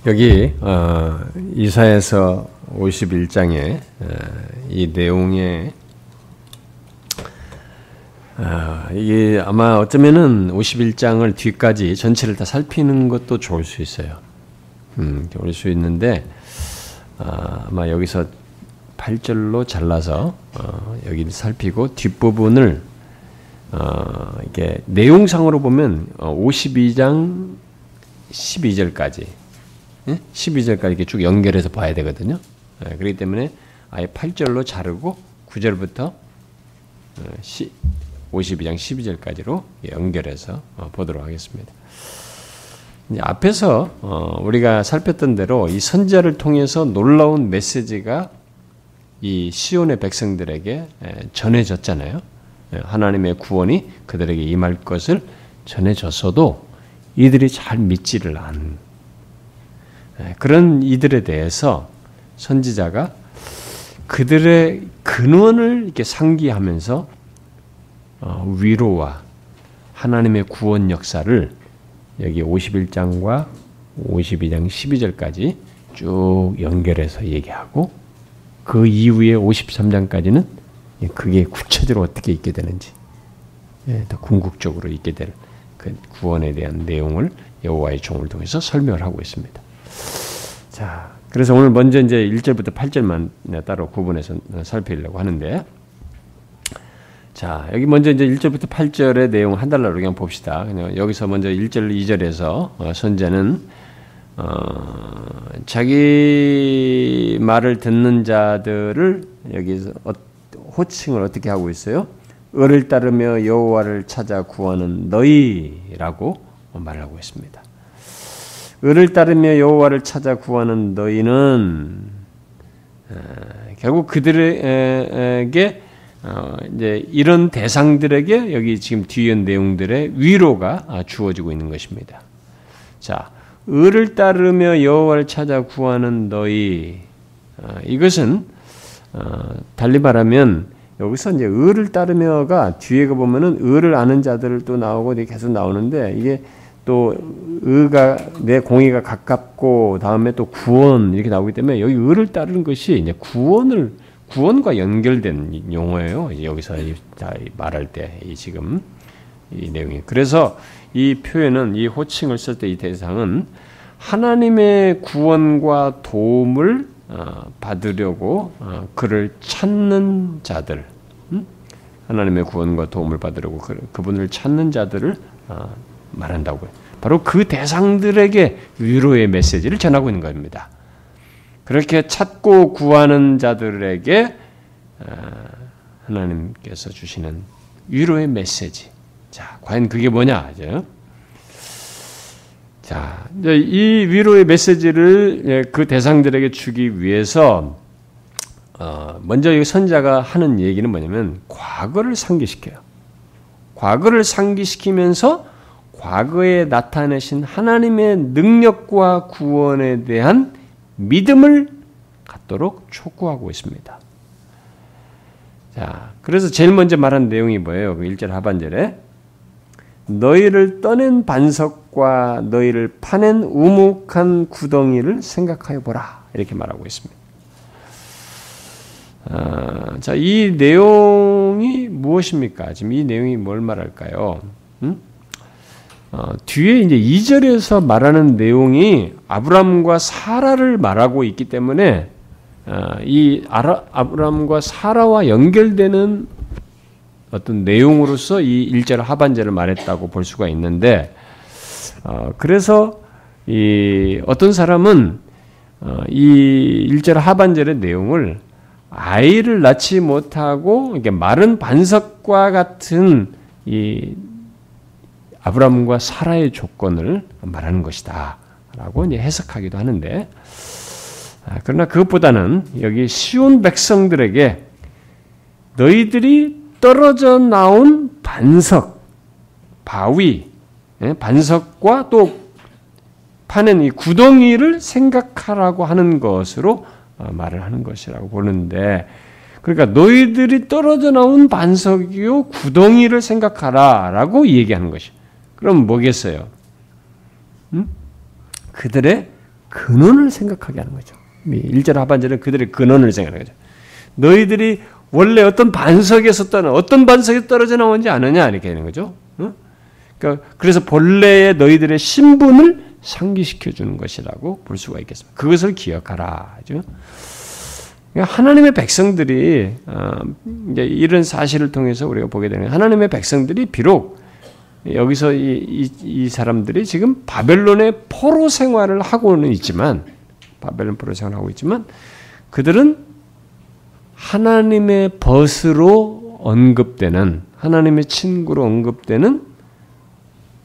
여기 어, 이사에서 51장에 어, 이 내용에 아, 이게 아마 어쩌면은 51장을 뒤까지 전체를 다 살피는 것도 좋을 수 있어요. 음, 좋을 수 있는데 아, 아마 여기서 8절로 잘라서 어, 여기를 살피고 뒷부분을 어, 이게 내용상으로 보면 52장 12절까지 12절까지 이렇게 쭉 연결해서 봐야 되거든요. 예, 그렇기 때문에 아예 8절로 자르고 9절부터 52장 어, 12절까지로 연결해서 어, 보도록 하겠습니다. 앞에서 어, 우리가 살폈던 대로 이 선자를 통해서 놀라운 메시지가 이 시온의 백성들에게 전해졌잖아요. 예, 하나님의 구원이 그들에게 임할 것을 전해졌어도 이들이 잘 믿지를 않. 그런 이들에 대해서 선지자가 그들의 근원을 이렇게 상기하면서 어, 위로와 하나님의 구원 역사를 여기 51장과 52장 12절까지 쭉 연결해서 얘기하고 그 이후에 53장까지는 그게 구체적으로 어떻게 있게 되는지 예, 더 궁극적으로 있게 될그 구원에 대한 내용을 여호와의 종을 통해서 설명을 하고 있습니다. 자, 그래서 오늘 먼저 이제 1절부터 8절만 따로 구분해서 살피려고 하는데, 자, 여기 먼저 이제 1절부터 8절의 내용 한 달러로 그냥 봅시다. 그냥 여기서 먼저 1절, 2절에서 어, 선제는 어, 자기 말을 듣는 자들을 여기서 어, 호칭을 어떻게 하고 있어요? 을을 따르며 여호와를 찾아 구하는 너희라고 말하고 있습니다. 을을 따르며 여호와를 찾아 구하는 너희는 결국 그들에게 어, 이제 이런 대상들에게 여기 지금 뒤에 내용들의 위로가 아, 주어지고 있는 것입니다. 자, 을을 따르며 여호와를 찾아 구하는 너희 어, 이것은 어, 달리 말하면 여기서 이제 을을 따르며가 뒤에 가 보면은 을을 아는 자들을 또 나오고 계속 나오는데 이게 또 의가 내 공의가 가깝고 다음에 또 구원 이렇게 나오기 때문에 여기 의를 따르는 것이 이제 구원을 구원과 연결된 용어예요. 여기서 말할 때 이 지금 이 내용이 그래서 이 표현은 이 호칭을 쓸 때 이 대상은 하나님의 구원과 도움을 어, 받으려고 어, 그를 찾는 자들, 음? 하나님의 구원과 도움을 받으려고 그, 그분을 찾는 자들을 어, 말한다고요. 바로 그 대상들에게 위로의 메시지를 전하고 있는 겁니다. 그렇게 찾고 구하는 자들에게 하나님께서 주시는 위로의 메시지. 자, 과연 그게 뭐냐? 자, 이 위로의 메시지를 예, 그 대상들에게 주기 위해서 어, 먼저 이 선자가 하는 얘기는 뭐냐면 과거를 상기시켜요. 과거를 상기시키면서 과거에 나타내신 하나님의 능력과 구원에 대한 믿음을 갖도록 촉구하고 있습니다. 자, 그래서 제일 먼저 말한 내용이 뭐예요? 그 1절 하반절에 너희를 떠낸 반석과 너희를 파낸 우묵한 구덩이를 생각하여 보라. 이렇게 말하고 있습니다. 아, 자, 이 내용이 무엇입니까? 지금 이 내용이 뭘 말할까요? 음? 어, 뒤에 이제 2절에서 말하는 내용이 아브람과 사라를 말하고 있기 때문에 어, 이 아라, 아브람과 사라와 연결되는 어떤 내용으로서 이 1절 하반절을 말했다고 볼 수가 있는데 어, 그래서 이 어떤 사람은 어, 이 1절 하반절의 내용을 아이를 낳지 못하고 이게 마른 반석과 같은 이 아브라함과 사라의 조건을 말하는 것이다 라고 이제 해석하기도 하는데 아, 그러나 그것보다는 여기 시온 백성들에게 너희들이 떨어져 나온 반석, 바위, 예, 반석과 또 파는 이 구덩이를 생각하라고 하는 것으로 어, 말을 하는 것이라고 보는데 그러니까 너희들이 떨어져 나온 반석이요 구덩이를 생각하라라고 얘기하는 것이. 그럼 뭐겠어요? 음? 그들의 근원을 생각하게 하는 거죠. 1절 하반절은 그들의 근원을 생각하는 거죠. 너희들이 원래 어떤 반석에서 떠나 어떤 반석에 떨어져 나온지 아느냐 이렇게 하는 거죠. 어? 그러니까 그래서 본래의 너희들의 신분을 상기시켜 주는 것이라고 볼 수가 있겠습니다. 그것을 기억하라. 그러니까 하나님의 백성들이 어, 이제 이런 사실을 통해서 우리가 보게 되는 하나님의 백성들이 비록 여기서 이, 이, 이 사람들이 지금 바벨론의 포로 생활을 하고는 있지만 바벨론 포로 생활을 하고 있지만 그들은 하나님의 벗으로 언급되는 하나님의 친구로 언급되는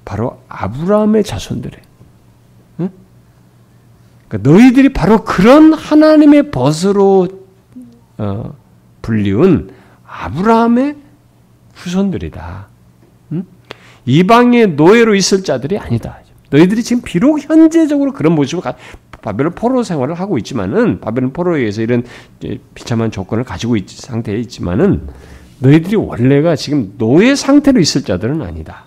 바로 아브라함의 자손들이에요. 응? 그러니까 너희들이 바로 그런 하나님의 벗으로 어, 불리운 아브라함의 후손들이다. 응? 이방의 노예로 있을 자들이 아니다. 너희들이 지금 비록 현재적으로 그런 모습으로 바벨론 포로 생활을 하고 있지만은 바벨론 포로에 의해서 이런 비참한 조건을 가지고 있, 상태에 있지만은 너희들이 원래가 지금 노예 상태로 있을 자들은 아니다.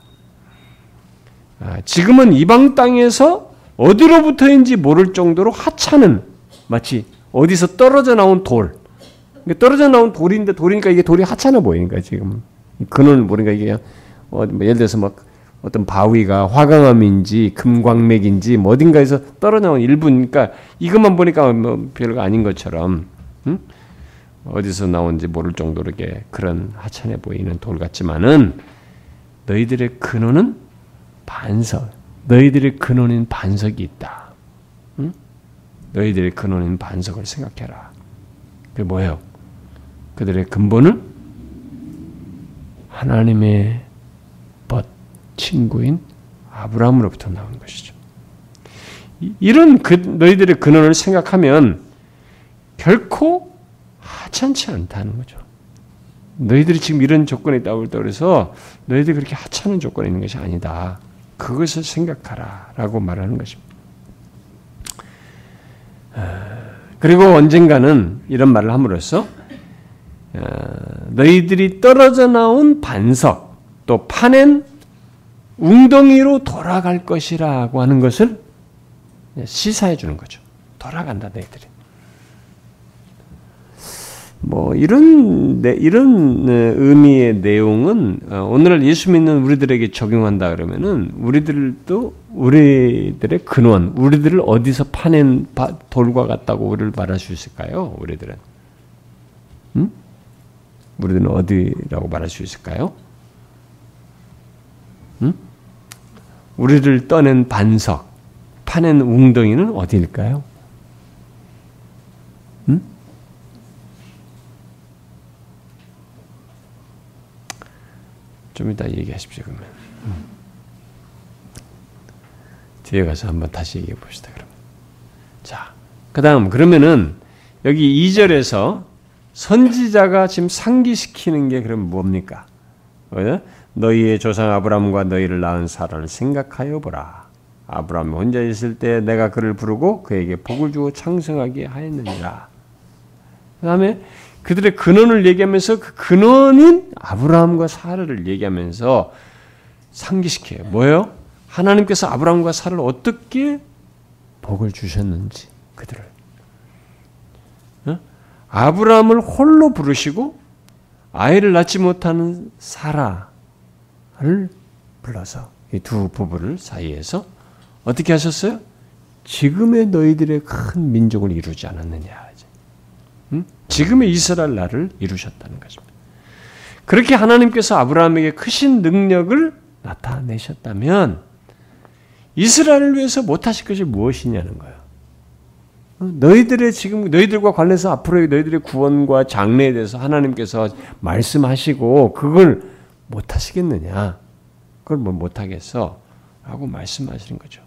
아, 지금은 이방 땅에서 어디로부터인지 모를 정도로 하찮은 마치 어디서 떨어져 나온 돌. 떨어져 나온 돌인데 돌이니까 이게 돌이 하찮아 보이니까 지금 근원을 모르니까 이게 어, 뭐 예를 들어서 막 어떤 바위가 화강암인지 금광맥인지 뭐 어딘가에서 떨어나온 일부니까 이것만 보니까 뭐 별거 아닌 것처럼 응? 어디서 나온지 모를 정도로 게 그런 하찮아 보이는 돌 같지만은 너희들의 근원은 반석, 너희들의 근원인 반석이 있다. 응? 너희들의 근원인 반석을 생각해라. 그게 뭐예요? 그들의 근본은 하나님의 친구인 아브라함으로부터 나온 것이죠. 이런 그, 너희들의 근원을 생각하면 결코 하찮지 않다는 거죠. 너희들이 지금 이런 조건에 있다고 그래서 너희들이 그렇게 하찮은 조건에 있는 것이 아니다. 그것을 생각하라. 라고 말하는 것입니다. 아, 그리고 언젠가는 이런 말을 함으로써 아, 너희들이 떨어져 나온 반석, 또 파낸 웅덩이로 돌아갈 것이라고 하는 것을 시사해 주는 거죠. 돌아간다, 너희들이. 뭐 이런 이런 의미의 내용은 어, 오늘날 예수 믿는 우리들에게 적용한다 그러면은 우리들도 우리들의 근원, 우리들을 어디서 파낸 돌과 같다고 우리를 말할 수 있을까요? 우리들은, 음? 우리들은 어디라고 말할 수 있을까요? 음? 우리를 떠낸 반석, 파낸 웅덩이는 어디일까요? 음? 좀 이따 얘기하십시오, 그러면. 음. 뒤에 가서 한번 다시 얘기해 봅시다, 그러면. 자, 그 다음, 그러면은, 여기 2절에서 선지자가 지금 상기시키는 게 그럼 뭡니까? 너희의 조상 아브라함과 너희를 낳은 사라를 생각하여 보라. 아브라함이 혼자 있을 때 내가 그를 부르고 그에게 복을 주고 창성하게 하였느니라. 그 다음에 그들의 근원을 얘기하면서 그 근원인 아브라함과 사라를 얘기하면서 상기시켜요. 뭐예요? 하나님께서 아브라함과 사라를 어떻게 복을 주셨는지 그들을. 어? 아브라함을 홀로 부르시고 아이를 낳지 못하는 사라 를 불러서 이 두 부부를 사이에서 어떻게 하셨어요? 지금의 너희들의 큰 민족을 이루지 않았느냐. 응? 지금의 이스라엘 나를 이루셨다는 것입니다. 그렇게 하나님께서 아브라함에게 크신 능력을 나타내셨다면 이스라엘을 위해서 못하실 것이 무엇이냐는 거예요. 너희들의 지금 너희들과 관련해서 앞으로의 너희들의 구원과 장래에 대해서 하나님께서 말씀하시고 그걸 못 하시겠느냐? 그걸 뭐 못하겠어? 라고 말씀하시는 거죠.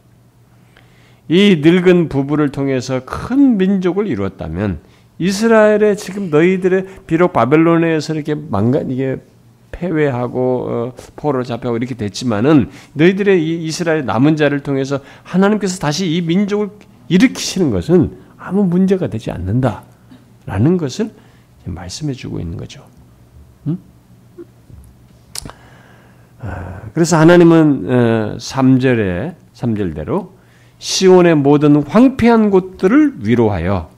이 늙은 부부를 통해서 큰 민족을 이루었다면 이스라엘의 지금 너희들의 비록 바벨론에서 이렇게 망간 이게 패배하고 어, 포로 잡혀고 이렇게 됐지만은 너희들의 이 이스라엘 남은 자를 통해서 하나님께서 다시 이 민족을 일으키시는 것은 아무 문제가 되지 않는다라는 것을 말씀해 주고 있는 거죠. 음? 아, 그래서 하나님은 3절에 어, 3절대로 시온의 모든 황폐한 곳들을 위로하여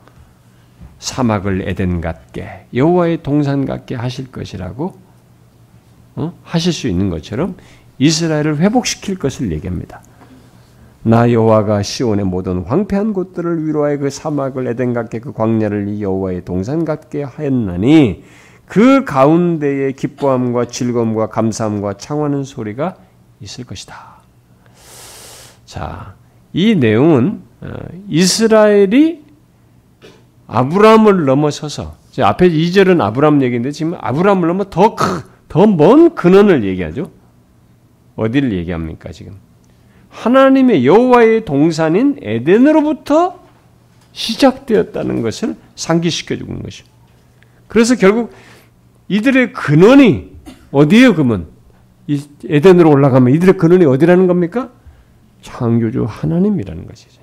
사막을 에덴 같게 여호와의 동산 같게 하실 것이라고 어? 하실 수 있는 것처럼 이스라엘을 회복시킬 것을 얘기합니다. 나 여호와가 시온의 모든 황폐한 곳들을 위로하여 그 사막을 에덴 같게 그 광야를 이 여호와의 동산 같게 하였나니 그 가운데에 기뻐함과 즐거움과 감사함과 창하는 소리가 있을 것이다. 자, 이 내용은 어, 이스라엘이 아브라함을 넘어서서 앞에 2절은 아브라함 얘기인데 지금 아브라함을 넘어 더 더 먼 근원을 얘기하죠. 어디를 얘기합니까 지금? 하나님의 여호와의 동산인 에덴으로부터 시작되었다는 것을 상기시켜 주는 것이죠. 그래서 결국 이들의 근원이 어디에요, 그러면? 에덴으로 올라가면 이들의 근원이 어디라는 겁니까? 창조주 하나님이라는 것이죠.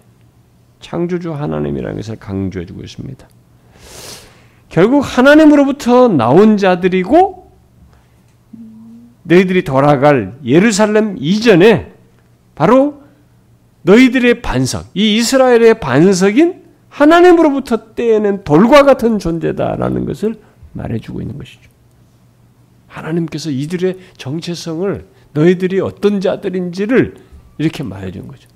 창조주 하나님이라는 것을 강조해 주고 있습니다. 결국 하나님으로부터 나온 자들이고 너희들이 돌아갈 예루살렘 이전에 바로 너희들의 반석, 이 이스라엘의 반석인 하나님으로부터 떼어낸 돌과 같은 존재다라는 것을 말해주고 있는 것이죠. 하나님께서 이들의 정체성을 너희들이 어떤 자들인지를 이렇게 말해준 거죠.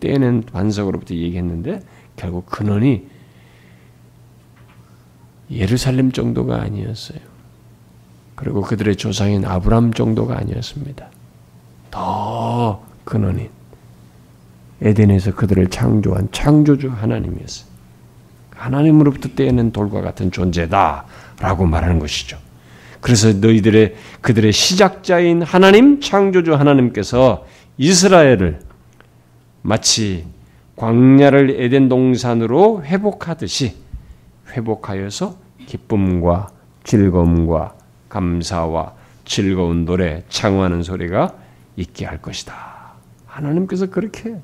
떼어낸 반석으로부터 얘기했는데 결국 근원이 예루살렘 정도가 아니었어요. 그리고 그들의 조상인 아브람 정도가 아니었습니다. 더 근원인 에덴에서 그들을 창조한 창조주 하나님이었어요. 하나님으로부터 떼어낸 돌과 같은 존재다라고 말하는 것이죠. 그래서 너희들의 그들의 시작자인 하나님 창조주 하나님께서 이스라엘을 마치 광야를 에덴 동산으로 회복하듯이 회복하여서 기쁨과 즐거움과 감사와 즐거운 노래, 창화하는 소리가 있게 할 것이다. 하나님께서 그렇게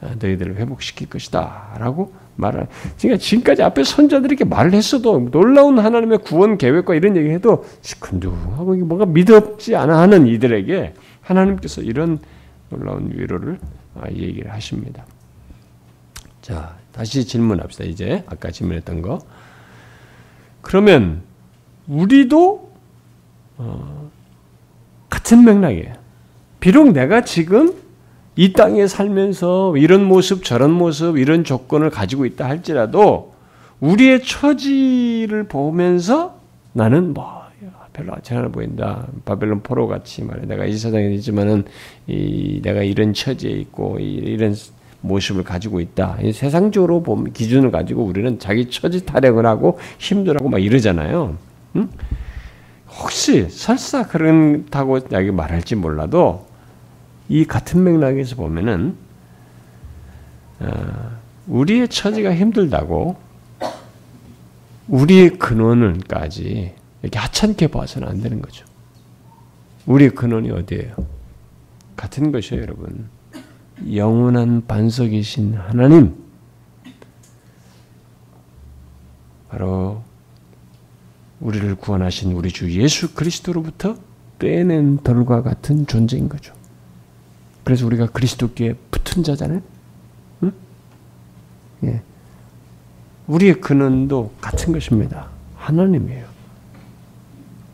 너희들을 회복시킬 것이다. 라고 말을, 그러니까 지금까지 앞에 선자들이 이렇게 말을 했어도 놀라운 하나님의 구원 계획과 이런 얘기 해도 시큰둥하고 뭔가 믿었지 않아 하는 이들에게 하나님께서 이런 놀라운 위로를 아, 얘기를 하십니다. 자, 다시 질문합시다. 이제 아까 질문했던 거. 그러면 우리도 어, 같은 맥락이에요. 비록 내가 지금 이 땅에 살면서 이런 모습, 저런 모습, 이런 조건을 가지고 있다 할지라도 우리의 처지를 보면서 나는 뭐 별로 아치않아 보인다. 바벨론 포로 같이 말해. 내가 이 세상에 있지만은 이 내가 이런 처지에 있고 이 런 모습을 가지고 있다. 세상적으로 보면 기준을 가지고 우리는 자기 처지 타령을 하고 힘들하고 막 이러잖아요. 응? 혹시 설사 그렇다고 여기 말할지 몰라도 이 같은 맥락에서 보면은 어, 우리의 처지가 힘들다고 우리의 근원을까지 이렇게 하찮게 봐서는 안 되는 거죠. 우리의 근원이 어디예요? 같은 것이에요, 여러분. 영원한 반석이신 하나님. 바로 우리를 구원하신 우리 주 예수 그리스도로부터 빼낸 돌과 같은 존재인 거죠. 그래서 우리가 그리스도께 붙은 자잖아요. 응? 예. 우리의 근원도 같은 것입니다. 하나님이에요.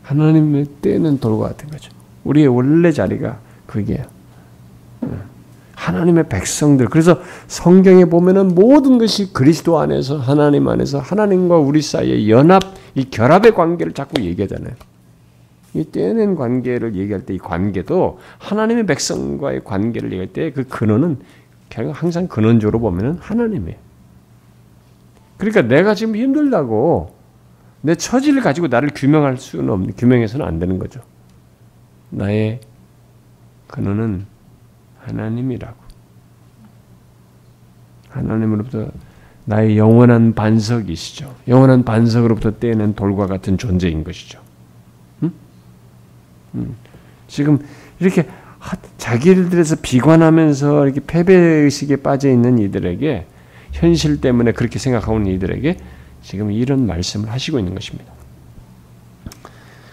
하나님의 때는 돌과 같은 거죠. 우리의 원래 자리가 그게요. 하나님의 백성들. 그래서 성경에 보면은 모든 것이 그리스도 안에서 하나님 안에서 하나님과 우리 사이의 연합, 이 결합의 관계를 자꾸 얘기하잖아요. 이 떼어낸 관계를 얘기할 때 이 관계도 하나님의 백성과의 관계를 얘기할 때 그 근원은 결국 항상 근원적으로 보면은 하나님이에요. 그러니까 내가 지금 힘들다고 내 처지를 가지고 나를 규명할 수는 없는 규명해서는 안 되는 거죠. 나의 근원은 하나님이라고. 하나님으로부터 나의 영원한 반석이시죠. 영원한 반석으로부터 떼는 돌과 같은 존재인 것이죠. 응? 응. 지금 이렇게 자기들에서 비관하면서 이렇게 패배의식에 빠져 있는 이들에게 현실 때문에 그렇게 생각하고 있는 이들에게 지금 이런 말씀을 하시고 있는 것입니다.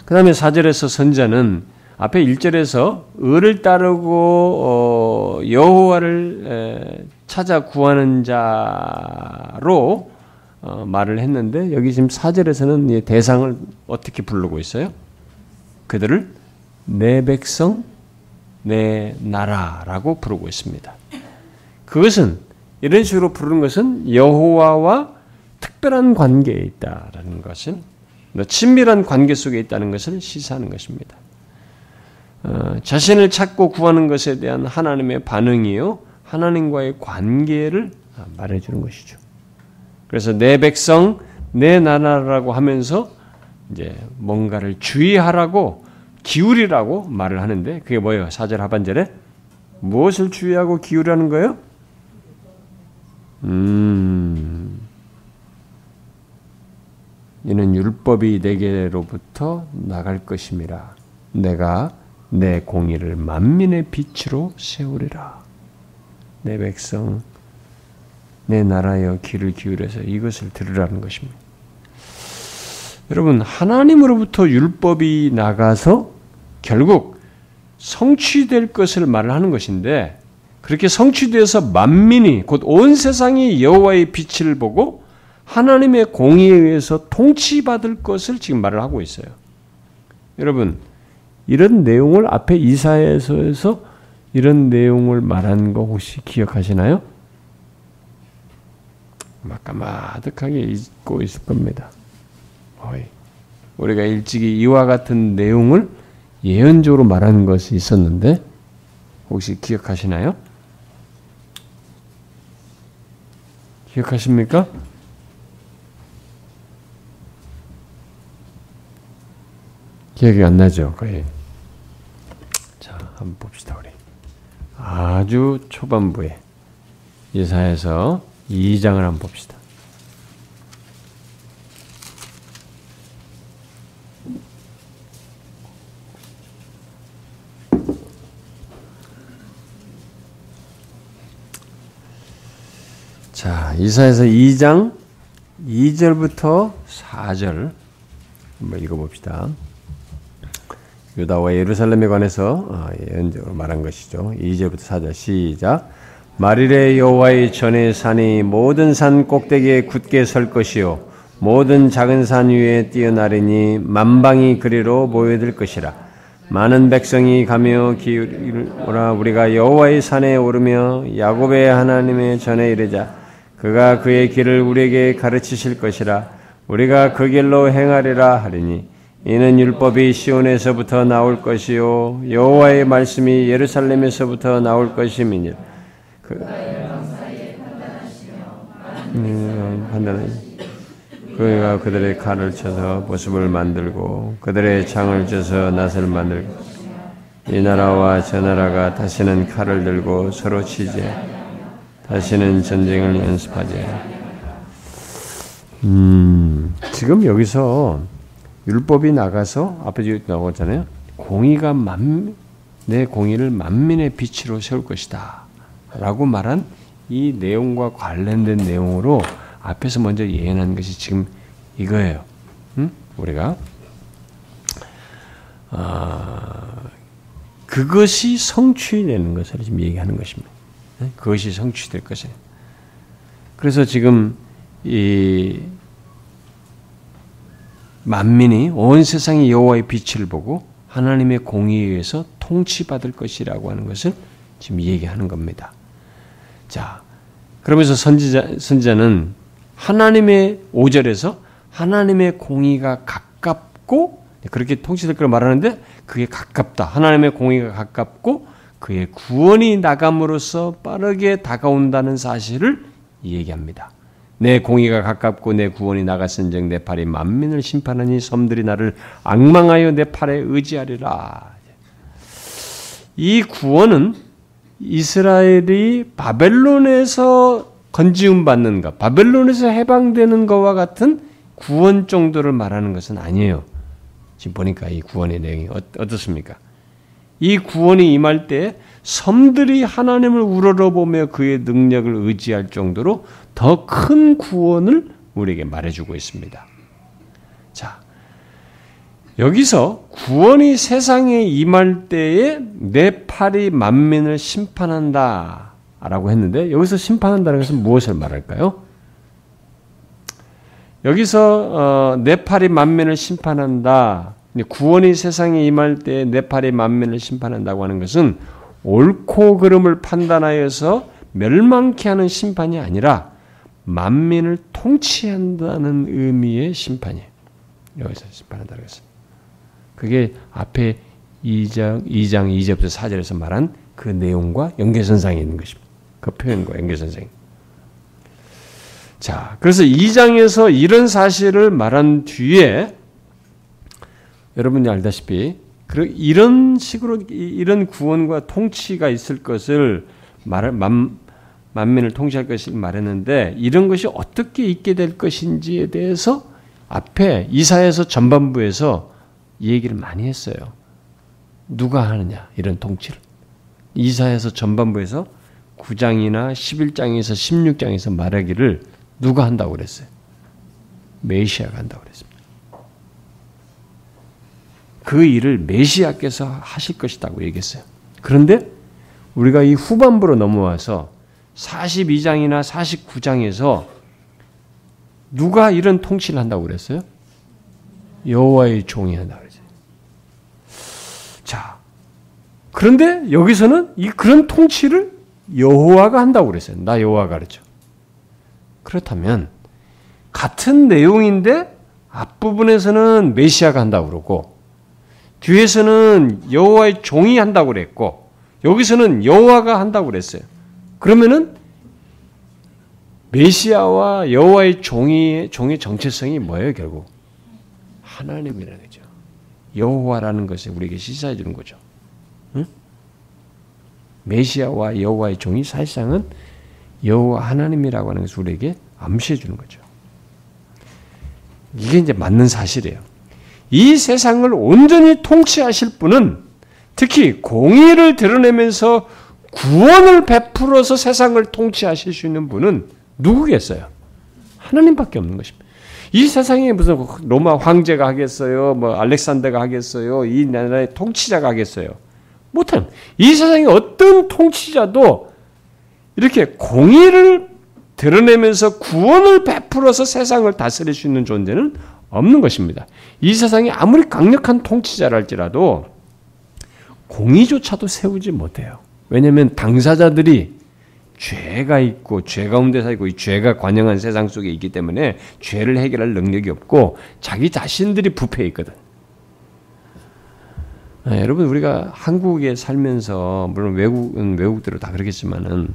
그 다음에 4절에서 선자는 앞에 1절에서 을을 따르고 어, 여호와를 찾아 구하는 자로 어, 말을 했는데 여기 지금 4절에서는 대상을 어떻게 부르고 있어요? 그들을 내 백성, 내 나라라고 부르고 있습니다. 그것은 이런 식으로 부르는 것은 여호와와 특별한 관계에 있다라는 것은 친밀한 관계 속에 있다는 것을 시사하는 것입니다. 어, 자신을 찾고 구하는 것에 대한 하나님의 반응이요, 하나님과의 관계를 말해주는 것이죠. 그래서 내 백성, 내 나라라고 하면서 이제 뭔가를 주의하라고 기울이라고 말을 하는데 그게 뭐예요? 4절 하반절에 무엇을 주의하고 기울이라는 거예요? 음, 이는 율법이 내게로부터 나갈 것임이라. 내가 내 공의를 만민의 빛으로 세우리라. 내 백성, 내 나라여 귀를 기울여서 이것을 들으라는 것입니다. 여러분, 하나님으로부터 율법이 나가서 결국 성취될 것을 말을 하는 것인데, 그렇게 성취되어서 만민이 곧 온 세상이 여호와의 빛을 보고 하나님의 공의에 의해서 통치받을 것을 지금 말을 하고 있어요. 여러분, 이런 내용을 앞에 이사에서에서 이런 내용을 말한 거 혹시 기억하시나요? 까마득하게 잊고 있을 겁니다. 우리가 일찍이 이와 같은 내용을 예언적으로 말하는 것이 있었는데 혹시 기억하시나요? 기억하십니까? 기억이 안 나죠, 거의. 자, 한번 봅시다, 우리. 아주 초반부에 예사에서 2장을 한번 봅시다. 자, 이사에서 2장 2절부터 4절 한번 읽어봅시다. 유다와 예루살렘에 관해서 어, 예언적으로 말한 것이죠. 2절부터 4절 시작. 마릴의 여호와의 전의 산이 모든 산 꼭대기에 굳게 설 것이요 모든 작은 산 위에 뛰어나르니 만방이 그리로 모여들 것이라. 많은 백성이 가며 기울이라 우리가 여호와의 산에 오르며 야곱의 하나님의 전에 이르자 그가 그의 길을 우리에게 가르치실 것이라 우리가 그 길로 행하리라 하리니 이는 율법이 시온에서부터 나올 것이요 여호와의 말씀이 예루살렘에서부터 나올 것임이니 그 음, 그가 그들의 칼을 쳐서 모습을 만들고 그들의 창을 쳐서 낫을 만들고 이 나라와 저 나라가 다시는 칼을 들고 서로 치지 다시는 전쟁을 연습하지 음, 지금 여기서 율법이 나가서 앞에 나오잖아요. 공의가 만, 내 공의를 만민의 빛으로 세울 것이다. 라고 말한 이 내용과 관련된 내용으로 앞에서 먼저 예언한 것이 지금 이거예요. 응? 우리가 아, 그것이 성취되는 것을 지금 얘기하는 것입니다. 그것이 성취될 것이에요. 그래서 지금 이 만민이 온 세상이 여호와의 빛을 보고 하나님의 공의에 의해서 통치받을 것이라고 하는 것을 지금 얘기하는 겁니다. 자, 그러면서 선지자, 선지자는 하나님의 5절에서 하나님의 공의가 가깝고 그렇게 통치될 걸 말하는데 그게 가깝다. 하나님의 공의가 가깝고 그의 구원이 나감으로써 빠르게 다가온다는 사실을 얘기합니다. 내 공의가 가깝고 내 구원이 나갔은즉 내 팔이 만민을 심판하니 섬들이 나를 악망하여 내 팔에 의지하리라. 이 구원은 이스라엘이 바벨론에서 건지움 받는 것, 바벨론에서 해방되는 것과 같은 구원 정도를 말하는 것은 아니에요. 지금 보니까 이 구원의 내용이 어떻습니까? 이 구원이 임할 때 섬들이 하나님을 우러러보며 그의 능력을 의지할 정도로 더 큰 구원을 우리에게 말해주고 있습니다. 자, 여기서 구원이 세상에 임할 때에 내 팔이 만민을 심판한다 라고 했는데 여기서 심판한다는 것은 무엇을 말할까요? 여기서 어, 내 팔이 만민을 심판한다. 구원이 세상에 임할 때내 팔이 만민을 심판한다고 하는 것은 옳고 그름을 판단하여서 멸망케 하는 심판이 아니라 만민을 통치한다는 의미의 심판이에요. 여기서 심판한다고 했어요. 그게 앞에 2장, 2장 2절부터 4절에서 말한 그 내용과 연계선상에 있는 것입니다. 그 표현과 연계선상에. 자, 그래서 2장에서 이런 사실을 말한 뒤에 여러분이 알다시피 이런 식으로 이런 구원과 통치가 있을 것을 말 만, 만민을 통치할 것을 말했는데 이런 것이 어떻게 있게 될 것인지에 대해서 앞에 이사에서 전반부에서 얘기를 많이 했어요. 누가 하느냐 이런 통치를 이사에서 전반부에서 9장이나 11장에서 16장에서 말하기를 누가 한다고 그랬어요? 메시아가 한다고 그랬습니다. 그 일을 메시아께서 하실 것이라고 얘기했어요. 그런데 우리가 이 후반부로 넘어와서 42장이나 49장에서 누가 이런 통치를 한다고 그랬어요? 여호와의 종이 한다고 그랬어요. 자, 그런데 여기서는 이 그런 통치를 여호와가 한다고 그랬어요. 나 여호와가 그랬죠. 그렇다면 같은 내용인데 앞부분에서는 메시아가 한다고 그러고 뒤에서는 여호와의 종이 한다고 그랬고 여기서는 여호와가 한다고 그랬어요. 그러면은 메시아와 여호와의 종이 종의 정체성이 뭐예요, 결국? 하나님이라는 거죠. 여호와라는 것이 우리에게 시사해 주는 거죠. 응? 메시아와 여호와의 종이 사실상은 여호와 하나님이라고 하는 것을 우리에게 암시해 주는 거죠. 이게 이제 맞는 사실이에요. 이 세상을 온전히 통치하실 분은 특히 공의를 드러내면서 구원을 베풀어서 세상을 통치하실 수 있는 분은 누구겠어요? 하나님밖에 없는 것입니다. 이 세상에 무슨 로마 황제가 하겠어요? 뭐 알렉산더가 하겠어요? 이 나라의 통치자가 하겠어요? 못한. 이 세상에 어떤 통치자도 이렇게 공의를 드러내면서 구원을 베풀어서 세상을 다스릴 수 있는 존재는 없는 것입니다. 이 세상에 아무리 강력한 통치자랄지라도 공의조차도 세우지 못해요. 왜냐하면 당사자들이 죄가 있고 죄 가운데 살고 이 죄가 관영한 세상 속에 있기 때문에 죄를 해결할 능력이 없고 자기 자신들이 부패해 있거든. 네, 여러분 우리가 한국에 살면서 물론 외국은 외국대로 다 그러겠지만은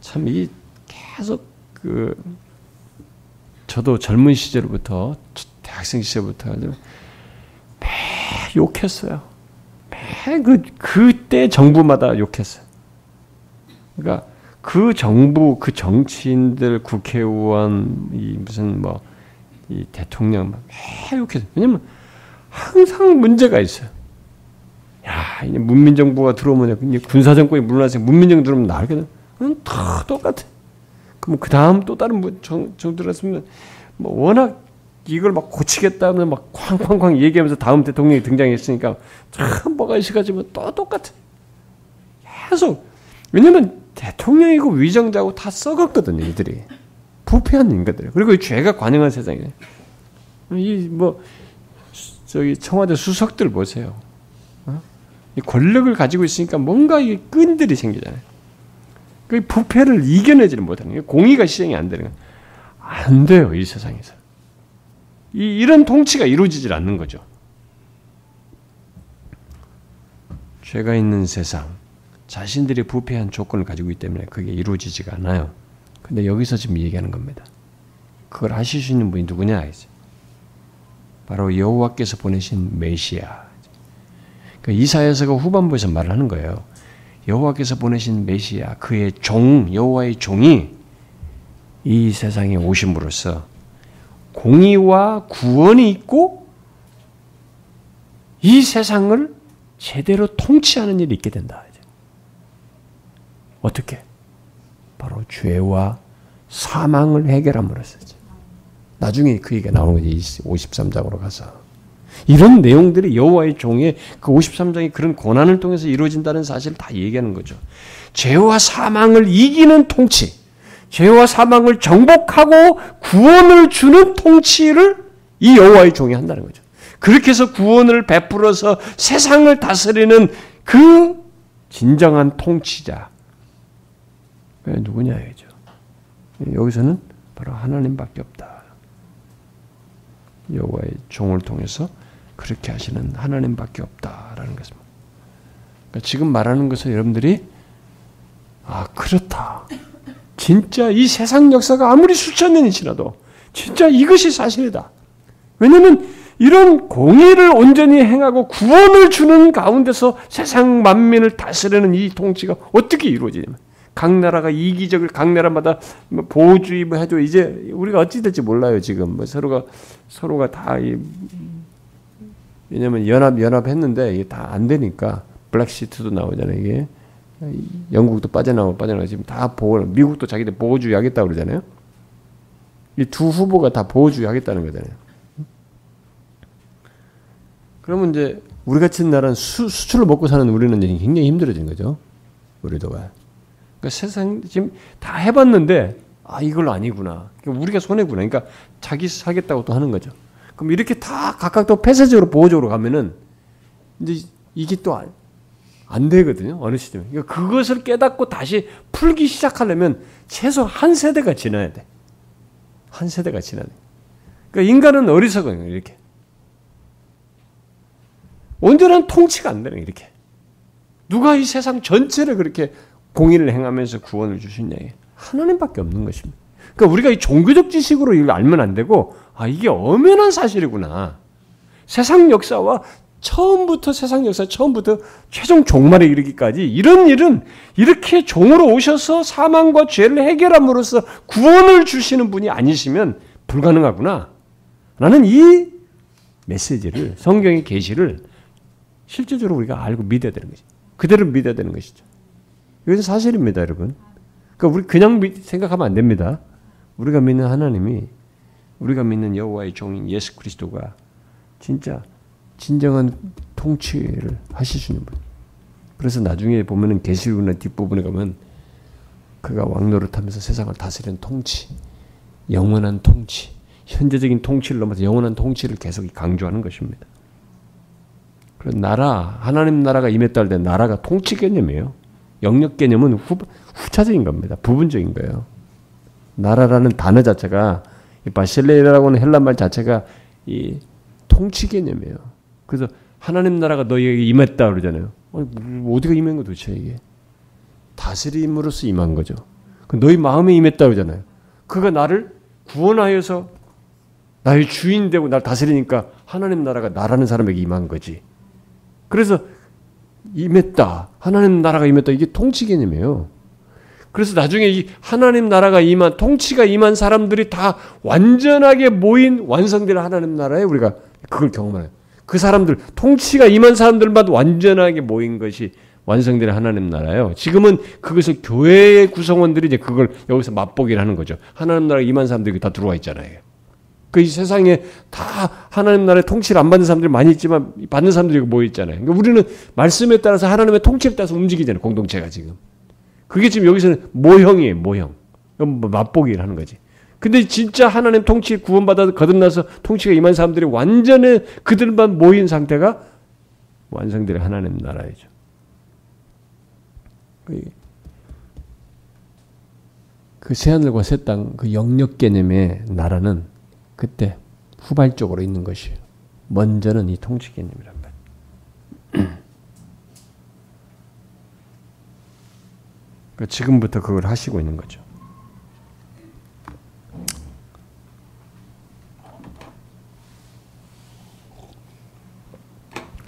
참 이 계속 그 저도 젊은 시절부터 대학생 시절부터 매 욕했어요. 매그 그때 정부마다 욕했어요. 그러니까 그 정부, 그 정치인들, 국회의원, 이 무슨 뭐 이 대통령 매 욕했어요. 왜냐면 항상 문제가 있어요. 야, 이제 문민정부가 들어오면 군사정권이 물러나서 문민정 들어오면 나겠다. 다 똑같아. 그럼 그 다음 또 다른 정, 정 들었으면 뭐 워낙 이걸 막 고치겠다면 막 쾅쾅쾅 얘기하면서 다음 대통령이 등장했으니까 참 뭐가 있어가지고 또 똑같아. 계속 왜냐면 대통령이고 위정자고 다 썩었거든요 이들이 부패한 인간들 그리고 죄가 관영한 세상에 이뭐 저기 청와대 수석들 보세요. 어? 이 권력을 가지고 있으니까 뭔가 이 끈들이 생기잖아요. 그 부패를 이겨내지를 못하는 거예요. 공의가 실행이 안 되는 거예요. 안 돼요, 이 세상에서. 이, 이런 통치가 이루어지질 않는 거죠. 죄가 있는 세상, 자신들이 부패한 조건을 가지고 있기 때문에 그게 이루어지지가 않아요. 근데 여기서 지금 얘기하는 겁니다. 그걸 하실 수 있는 분이 누구냐? 이제. 바로 여호와께서 보내신 메시아. 그러니까 이사야서가 후반부에서 말을 하는 거예요. 여호와께서 보내신 메시아, 그의 종, 여호와의 종이 이 세상에 오심으로써 공의와 구원이 있고 이 세상을 제대로 통치하는 일이 있게 된다. 어떻게? 바로 죄와 사망을 해결함으로써지. 나중에 그 얘기가 나오는 거지. 53장으로 가서. 이런 내용들이 여호와의 종의 그 53장의 그런 고난을 통해서 이루어진다는 사실을 다 얘기하는 거죠. 죄와 사망을 이기는 통치, 죄와 사망을 정복하고 구원을 주는 통치를 이 여호와의 종이 한다는 거죠. 그렇게 해서 구원을 베풀어서 세상을 다스리는 그 진정한 통치자. 누구냐 이죠. 여기서는 바로 하나님밖에 없다. 여호와의 종을 통해서 그렇게 하시는 하나님밖에 없다라는 것입니다. 그러니까 지금 말하는 것은 여러분들이 아 그렇다. 진짜 이 세상 역사가 아무리 수천 년이 지나도 진짜 이것이 사실이다. 왜냐하면 이런 공의를 온전히 행하고 구원을 주는 가운데서 세상 만민을 다스리는 이 통치가 어떻게 이루어지냐면 각 나라가 이기적을 각 나라마다 뭐 보호주의 뭐 해도 이제 우리가 어찌 될지 몰라요 지금 뭐 서로가 서로가 다 이, 왜냐면 연합 연합 했는데 이게 다 안 되니까 블랙시트도 나오잖아요 이게 영국도 빠져나오고 빠져나오고 지금 다 보호 미국도 자기들 보호주의 하겠다 그러잖아요 이 두 후보가 다 보호주의 하겠다는 거잖아요 그러면 이제 우리 같은 나라는 수, 수출을 먹고 사는 우리는 굉장히 힘들어진 거죠 우리도가 그러니까 세상 지금 다 해봤는데 아 이걸 아니구나. 그러니까 우리가 손해구나. 그러니까 자기 사겠다고 또 하는 거죠. 그럼 이렇게 다 각각 또 폐쇄적으로 보호적으로 가면은 이제 이게 또 안 되거든요. 어느 시점에. 그러니까 그것을 깨닫고 다시 풀기 시작하려면 최소 한 세대가 지나야 돼. 한 세대가 지나야 돼. 그러니까 인간은 어리석어요. 이렇게. 온전한 통치가 안 되는 이렇게. 누가 이 세상 전체를 그렇게 공의를 행하면서 구원을 주신 냐 하나님밖에 없는 것입니다. 그러니까 우리가 이 종교적 지식으로 이걸 알면 안 되고 아 이게 엄연한 사실이구나. 세상 역사와 처음부터 세상 역사 처음부터 최종 종말에 이르기까지 이런 일은 이렇게 종으로 오셔서 사망과 죄를 해결함으로써 구원을 주시는 분이 아니시면 불가능하구나. 나는 이 메시지를 성경의 계시를 실제적으로 우리가 알고 믿어야 되는 것이 그대로 믿어야 되는 것이죠. 이것은 사실입니다, 여러분. 그러니까 우리 그냥 생각하면 안 됩니다. 우리가 믿는 하나님이 우리가 믿는 여호와의 종인 예수 그리스도가 진짜 진정한 통치를 있는 분. 그래서 나중에 보면은 계시록이나 뒷부분에 가면 그가 왕노릇하면서 세상을 다스리는 통치, 영원한 통치, 현재적인 통치를 넘어서 영원한 통치를 계속 강조하는 것입니다. 그런 나라, 하나님 나라가 할때 나라가 통치 개념이에요. 영역 개념은 후, 후차적인 겁니다. 부분적인 거예요. 나라라는 단어 자체가 바실레라고 하는 헬란 말 자체가 이 통치 개념이에요. 그래서 하나님 나라가 너희에게 임했다 그러잖아요. 뭐 어디가 임한 거 도대체 이게? 다스림으로써 임한 거죠. 그 너희 마음에 임했다 그러잖아요. 그가 나를 구원하여서 나의 주인 되고 날 다스리니까 하나님 나라가 나라는 사람에게 임한 거지. 그래서 임했다. 하나님 나라가 임했다. 이게 통치 개념이에요. 그래서 나중에 이 하나님 나라가 임한 통치가 임한 사람들이 다 완전하게 모인 완성된 하나님 나라에 우리가 그걸 경험해요. 그 사람들 통치가 임한 사람들만 완전하게 모인 것이 완성된 하나님 나라예요. 지금은 그것을 교회의 구성원들이 이제 그걸 여기서 맛보기를 하는 거죠. 하나님 나라 임한 사람들이 다 들어와 있잖아요. 그 이 세상에 다 하나님 나라의 통치를 안 받는 사람들이 많이 있지만 받는 사람들이 모여 있잖아요. 그러니까 우리는 말씀에 따라서 하나님의 통치를 따라서 움직이잖아요. 공동체가 지금. 그게 지금 여기서는 모형이에요. 모형. 뭐 맛보기를 하는 거지. 근데 진짜 하나님 통치 구원받아 거듭나서 통치가 임한 사람들이 완전히 그들만 모인 상태가 완성된 하나님 나라이죠. 그 새하늘과 새 땅 그 영역 개념의 나라는 그때 후발적으로 있는 것이에요. 먼저는 이 통치 개념이란 말. 그러니 <clears throat> 지금부터 그걸 하시고 있는 거죠.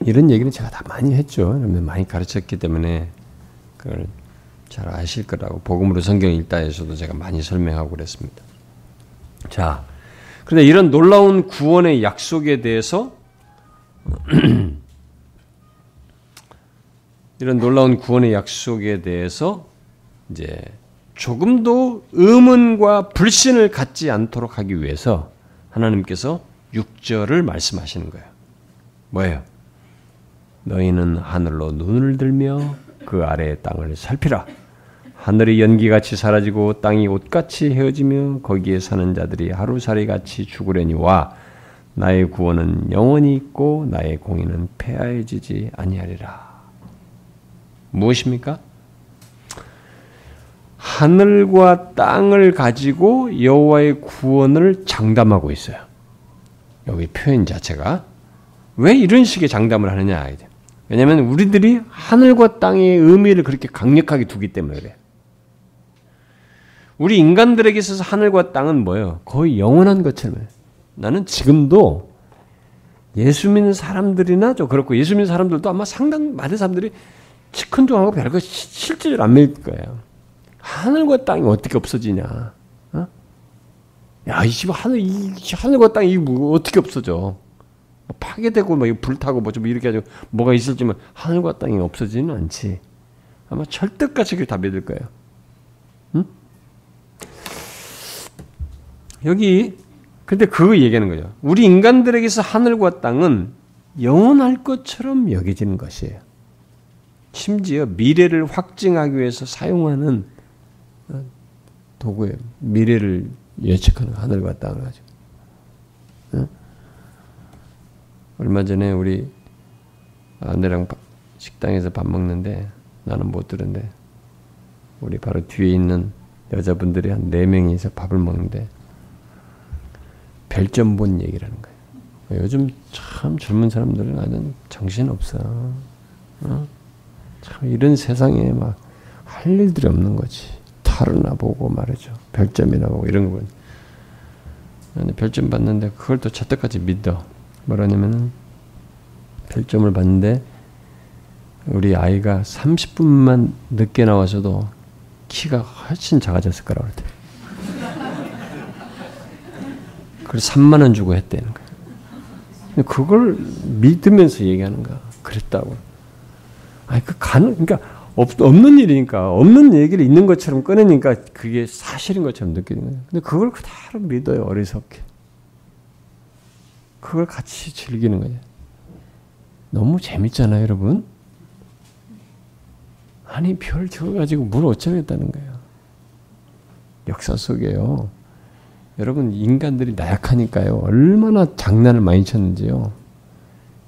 이런 얘기는 제가 다 많이 했죠. 많이 가르쳤기 때문에 그걸 잘 아실 거라고 복음으로 성경 읽다에서도 제가 많이 설명하고 그랬습니다. 자, 그런데 이런 놀라운 구원의 약속에 대해서 <clears throat> 이런 놀라운 구원의 약속에 대해서 이제 조금도 의문과 불신을 갖지 않도록 하기 위해서 하나님께서 6절을 말씀하시는 거예요. 뭐예요? 너희는 하늘로 눈을 들며 그 아래의 땅을 살피라. 하늘이 연기같이 사라지고 땅이 옷같이 헤어지며 거기에 사는 자들이 하루살이같이 죽으려니와 나의 구원은 영원히 있고 나의 공의는 폐하여지지 아니하리라. 무엇입니까? 하늘과 땅을 가지고 여호와의 구원을 장담하고 있어요. 여기 표현 자체가 왜 이런 식의 장담을 하느냐 왜냐하면 우리들이 하늘과 땅의 의미를 그렇게 강력하게 두기 때문에 그래. 우리 인간들에게 있어서 하늘과 땅은 뭐예요? 거의 영원한 것처럼. 나는 지금도 예수 믿는 사람들이나 좀 그렇고 예수 믿는 사람들도 아마 상당 많은 사람들이 시큰둥하고 별거 실제로 안 믿을 거예요. 하늘과 땅이 어떻게 없어지냐? 어? 야, 이집 하늘, 이 하늘과 땅이 뭐 어떻게 없어져? 뭐 파괴되고 뭐 불타고 뭐 좀 이렇게 가지고 뭐가 있을지만 하늘과 땅이 없어지는 않지. 아마 철떡같이 다 믿을 거예요. 응? 여기 근데 그거 얘기하는 거죠. 우리 인간들에게서 하늘과 땅은 영원할 것처럼 여겨지는 것이에요. 심지어 미래를 확증하기 위해서 사용하는 어, 도구예요. 미래를 예측하는 하늘과 땅을 가지고. 얼마 전에 우리 아내랑 식당에서 밥 먹는데 나는 못 들었는데 우리 바로 뒤에 있는 여자분들이 한 네 명이서 밥을 먹는데 별점 본 얘기를 하는 거예요. 요즘 참 젊은 사람들은 아주 정신 없어. 어? 참 이런 세상에 막 할 일들이 없는 거지. 타르나 보고 말이죠. 별점이나 보고 이런 거. 별점 받는데 그걸 또 저때까지 믿어. 뭐라냐면은 별점을 받는데 우리 아이가 30분만 늦게 나와서도 키가 훨씬 작아졌을 거라고 그랬대. 그래서 3만 원 주고 했다는 거야. 그걸 믿으면서 얘기하는 거야. 그랬다고. 아니 그 가능 그러니까 없, 없는 일이니까 없는 얘기를 있는 것처럼 꺼내니까 그게 사실인 것처럼 느끼는 거예요. 근데 그걸 그대로 믿어요 어리석게. 그걸 같이 즐기는 거예요. 너무 재밌잖아요, 여러분. 아니 별 지어가지고 뭘 어쩌겠다는 거예요. 역사 속에요. 여러분 인간들이 나약하니까요. 얼마나 장난을 많이 쳤는지요.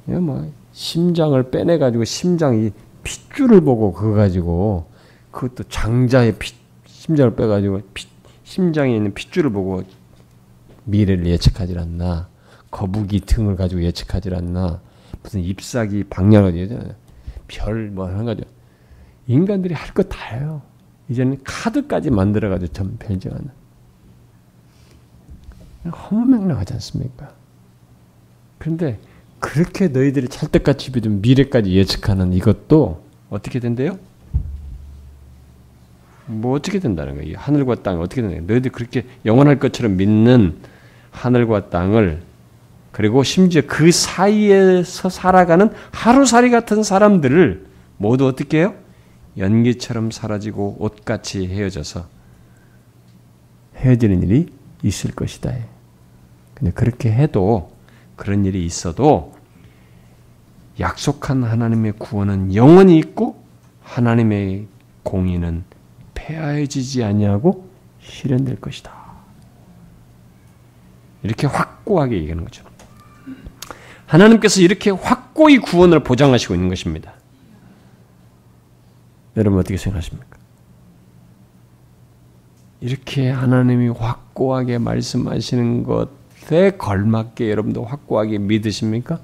뭐 심장을 빼내 가지고 심장이 핏줄을 보고 그거 가지고 그것도 장자의 피, 심장을 빼가지고 피, 심장에 있는 핏줄을 보고 미래를 예측하지 않나. 거북이 등을 가지고 예측하지 않나 무슨 잎사귀 방향을 별뭐 하는 거죠. 인간들이 할 거 다 해요. 이제는 카드까지 만들어가지고 전 별정하는. 허무맹랑하지 않습니까? 그런데 그렇게 너희들이 찰떡같이 믿은 미래까지 예측하는 이것도 어떻게 된대요? 뭐 어떻게 된다는 거예요? 하늘과 땅 어떻게 거예요? 너희들 그렇게 영원할 것처럼 믿는 하늘과 땅을 그리고 심지어 그 사이에서 살아가는 하루살이 같은 사람들을 모두 어떻게 해요? 연기처럼 사라지고 옷같이 헤어져서 헤어지는 일이 있을 것이다. 근데 그렇게 해도 그런 일이 있어도 약속한 하나님의 구원은 영원히 있고 하나님의 공의는 폐하해지지 아니하고 실현될 것이다. 이렇게 확고하게 얘기하는 거죠. 하나님께서 이렇게 확고히 구원을 보장하시고 있는 것입니다. 여러분 어떻게 생각하십니까? 이렇게 하나님이 확고하게 말씀하시는 것 에 걸맞게 여러분도 확고하게 믿으십니까?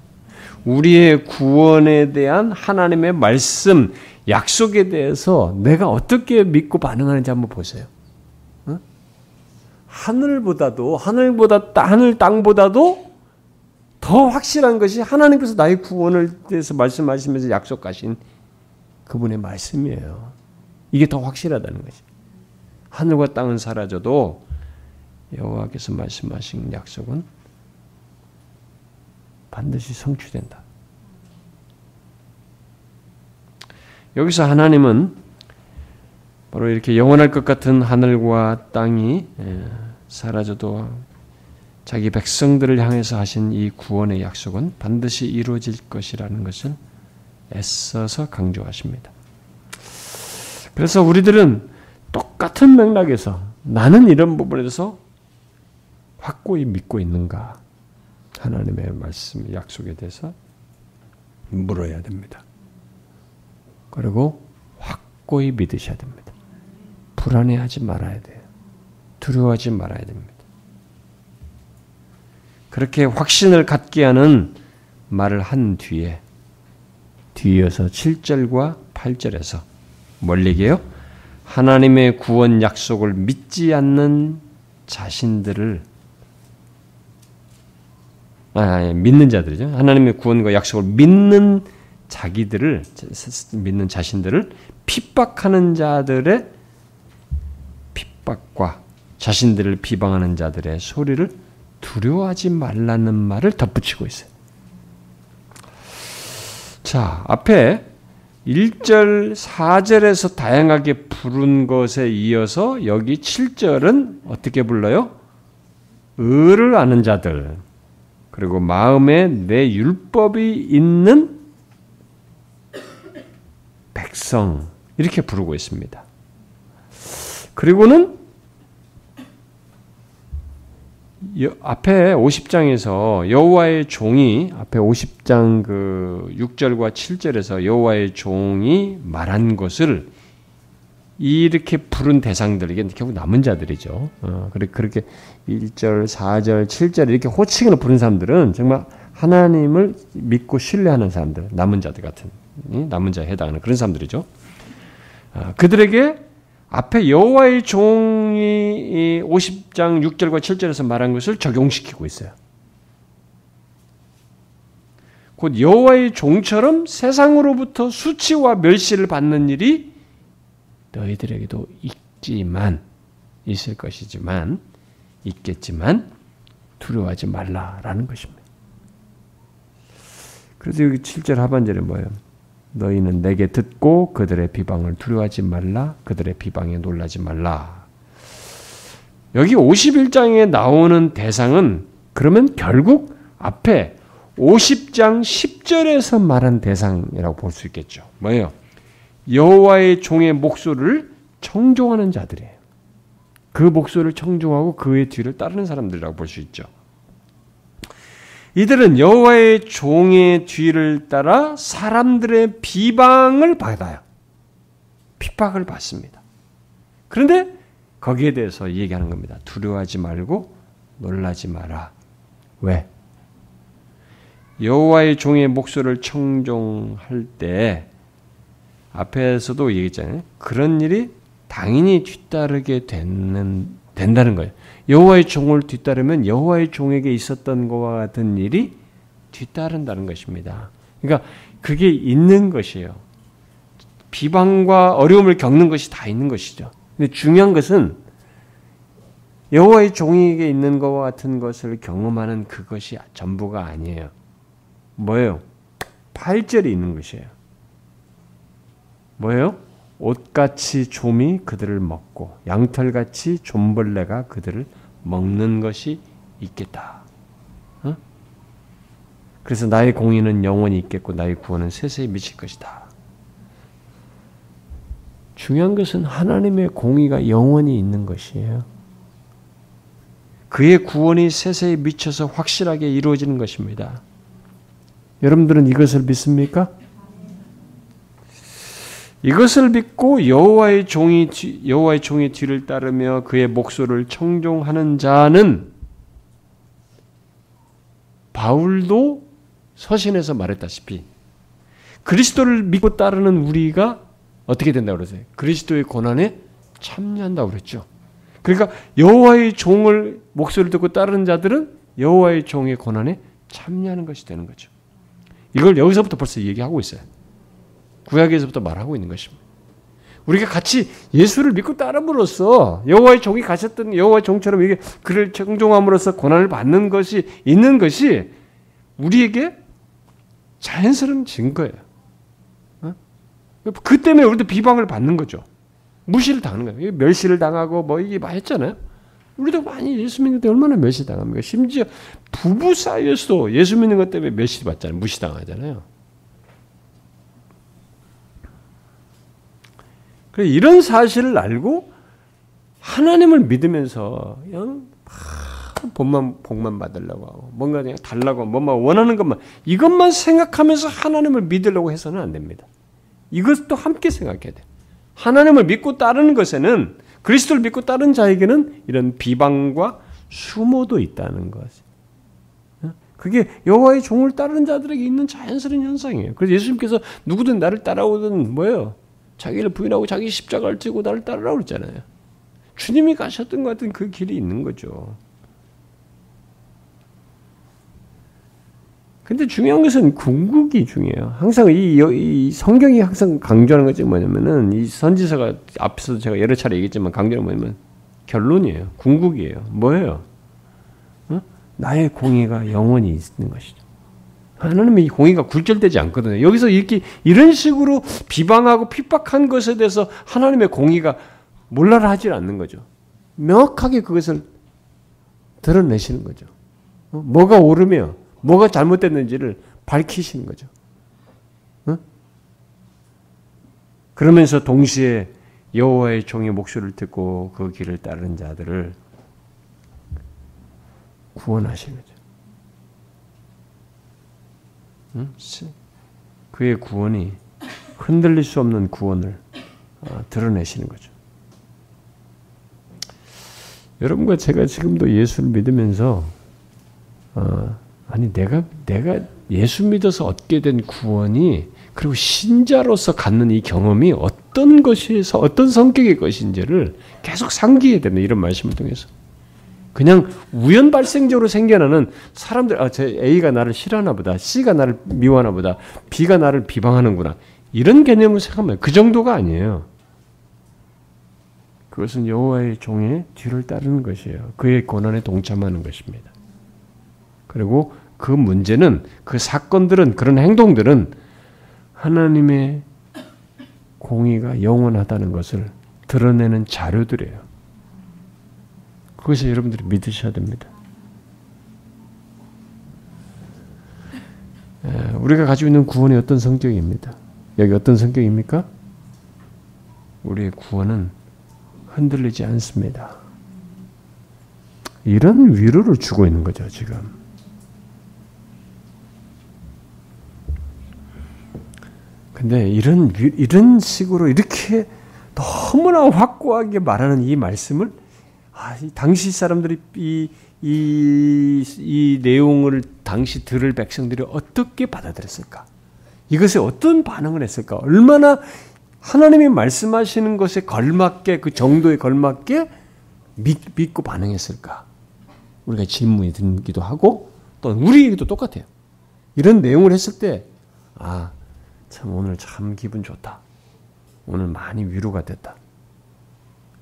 우리의 구원에 대한 하나님의 말씀, 약속에 대해서 내가 어떻게 믿고 반응하는지 한번 보세요. 하늘보다도 하늘보다 하늘 땅보다도 더 확실한 것이 하나님께서 나의 구원을 대해서 말씀하시면서 약속하신 그분의 말씀이에요. 이게 더 확실하다는 것이. 하늘과 땅은 사라져도 여호와께서 말씀하신 약속은 반드시 성취된다. 여기서 하나님은 바로 이렇게 영원할 것 같은 하늘과 땅이 예, 사라져도 자기 백성들을 향해서 하신 이 구원의 약속은 반드시 이루어질 것이라는 것을 애써서 강조하십니다. 그래서 우리들은 똑같은 맥락에서 나는 이런 부분에 서 확고히 믿고 있는가? 하나님의 말씀, 약속에 대해서 물어야 됩니다. 그리고 확고히 믿으셔야 됩니다. 불안해하지 말아야 돼요. 두려워하지 말아야 됩니다. 그렇게 확신을 갖게 하는 말을 한 뒤에 뒤이어서 7절과 8절에서 뭘 얘기해요? 하나님의 구원 약속을 믿지 않는 자신들을 아, 믿는 자들이죠. 하나님의 구원과 약속을 믿는 자기들을 믿는 자신들을 핍박하는 자들의 핍박과 자신들을 비방하는 자들의 소리를 두려워하지 말라는 말을 덧붙이고 있어요. 자, 앞에 1절, 4절에서 다양하게 부른 것에 이어서 여기 7절은 어떻게 불러요? 의를 아는 자들, 그리고 마음에 내 율법이 있는 백성, 이렇게 부르고 있습니다. 그리고는 앞에 50장에서 여호와의 종이 앞에 50장 그 6절과 7절에서 여호와의 종이 말한 것을 이렇게 부른 대상들 이게 결국 남은 자들이죠. 어, 그렇게 1절, 4절, 7절 이렇게 호칭으로 부른 사람들은 정말 하나님을 믿고 신뢰하는 사람들, 남은 자들 같은 남은 자에 해당하는 그런 사람들이죠. 아, 그들에게 앞에 여호와의 종이 50장 6절과 7절에서 말한 것을 적용시키고 있어요. 곧 여호와의 종처럼 세상으로부터 수치와 멸시를 받는 일이 너희들에게도 있지만 있을 것이지만 있겠지만 두려워하지 말라라는 것입니다. 그래서 여기 7절 하반절에 뭐예요? 너희는 내게 듣고 그들의 비방을 두려워하지 말라. 그들의 비방에 놀라지 말라. 여기 51장에 나오는 대상은 그러면 결국 앞에 50장 10절에서 말한 대상이라고 볼 수 있겠죠. 뭐예요? 여호와의 종의 목소리를 청종하는 자들이에요. 그 목소리를 청종하고 그의 뒤를 따르는 사람들이라고 볼 수 있죠. 이들은 여호와의 종의 뒤를 따라 사람들의 비방을 받아요. 핍박을 받습니다. 그런데 거기에 대해서 얘기하는 겁니다. 두려워하지 말고 놀라지 마라. 왜? 여호와의 종의 목소리를 청종할 때 앞에서도 얘기했잖아요. 그런 일이 당연히 뒤따르게 되는 된다는 거예요. 여호와의 종을 뒤따르면 여호와의 종에게 있었던 것과 같은 일이 뒤따른다는 것입니다. 그러니까 그게 있는 것이에요. 비방과 어려움을 겪는 것이 다 있는 것이죠. 근데 중요한 것은 여호와의 종에게 있는 것과 같은 것을 경험하는 그것이 전부가 아니에요. 뭐예요? 8절이 있는 것이에요. 뭐예요? 옷같이 좀이 그들을 먹고 양털같이 좀벌레가 그들을 먹는 것이 있겠다. 어? 그래서 나의 공의는 영원히 있겠고 나의 구원은 세세히 미칠 것이다. 중요한 것은 하나님의 공의가 영원히 있는 것이에요. 그의 구원이 세세히 미쳐서 확실하게 이루어지는 것입니다. 여러분들은 이것을 믿습니까? 이것을 믿고 여호와의 종이 여호와의 종의 뒤를 따르며 그의 목소리를 청종하는 자는 바울도 서신에서 말했다시피 그리스도를 믿고 따르는 우리가 어떻게 된다고 그러세요? 그리스도의 고난에 참여한다고 그랬죠. 그러니까 여호와의 종을 목소리를 듣고 따르는 자들은 여호와의 종의 고난에 참여하는 것이 되는 거죠. 이걸 여기서부터 벌써 얘기하고 있어요. 구약에서부터 말하고 있는 것입니다. 우리가 같이 예수를 믿고 따름으로써 여호와의 종이 가셨던 여호와의 종처럼 이게 그를 청종함으로써 고난을 받는 것이 있는 것이 우리에게 자연스러운 증거예요. 어? 그 때문에 우리도 비방을 받는 거죠. 무시를 당하는 거예요. 멸시를 당하고 뭐 이게 많이 했잖아요. 우리도 많이 예수 믿는 데 얼마나 멸시 당합니까? 심지어 부부 사이에서도 예수 믿는 것 때문에 멸시 받잖아요. 무시 당하잖아요. 이런 사실을 알고 하나님을 믿으면서 그냥 복만 복만 받으려고 하고 뭔가 그냥 달라고 뭔가 원하는 것만 이것만 생각하면서 하나님을 믿으려고 해서는 안 됩니다. 이것도 함께 생각해야 돼. 하나님을 믿고 따르는 것에는 그리스도를 믿고 따른 자에게는 이런 비방과 수모도 있다는 것이. 그게 여호와의 종을 따르는 자들에게 있는 자연스러운 현상이에요. 그래서 예수님께서 누구든 나를 따라오든 뭐예요? 자기를 부인하고 자기 십자가를 찌고 나를 따르라고 그랬잖아요. 주님이 가셨던 것 같은 그 길이 있는 거죠. 근데 중요한 것은 궁극이 중요해요. 항상 이, 이, 성경이 항상 강조하는 것이 뭐냐면은 이 선지서가 앞에서도 제가 여러 차례 얘기했지만 강조는 뭐냐면 결론이에요. 궁극이에요. 뭐예요? 어? 나의 공의가 영원히 있는 것이죠. 하나님의 공의가 굴절되지 않거든요. 여기서 이렇게 이런 식으로 비방하고 핍박한 것에 대해서 하나님의 공의가 몰라라 하질 않는 거죠. 명확하게 그것을 드러내시는 거죠. 어? 뭐가 옳으며 뭐가 잘못됐는지를 밝히시는 거죠. 어? 그러면서 동시에 여호와의 종의 목소리를 듣고 그 길을 따르는 자들을 구원하시는. 그의 구원이 흔들릴 수 없는 구원을 어, 드러내시는 거죠. 여러분과 제가 지금도 예수를 믿으면서 어, 아니 내가 내가 예수 믿어서 얻게 된 구원이 그리고 신자로서 갖는 이 경험이 어떤 것에서 어떤 성격의 것인지를 계속 상기해야 된다 이런 말씀을 통해서 그냥 우연 발생적으로 생겨나는 사람들, 아, 제 A가 나를 싫어하나 보다. C가 나를 미워하나 보다. B가 나를 비방하는구나. 이런 개념을 생각하면 그 정도가 아니에요. 그것은 여호와의 종의 뒤를 따르는 것이에요. 그의 고난에 동참하는 것입니다. 그리고 그 문제는 그 사건들은 그런 행동들은 하나님의 공의가 영원하다는 것을 드러내는 자료들이에요. 그것을 여러분들이 믿으셔야 됩니다. 우리가 가지고 있는 구원이 어떤 성격입니다. 여기 어떤 성격입니까? 우리의 구원은 흔들리지 않습니다. 이런 위로를 주고 있는 거죠, 지금. 근데 이런, 이런 식으로 이렇게 너무나 확고하게 말하는 이 말씀을 아, 당시 사람들이 이, 이, 이 내용을 당시 들을 백성들이 어떻게 받아들였을까? 이것에 어떤 반응을 했을까? 얼마나 하나님이 말씀하시는 것에 걸맞게 그 정도에 걸맞게 믿, 믿고 반응했을까? 우리가 질문이 들기도 하고 또 우리에게도 똑같아요. 이런 내용을 했을 때 아, 참 오늘 참 기분 좋다. 오늘 많이 위로가 됐다.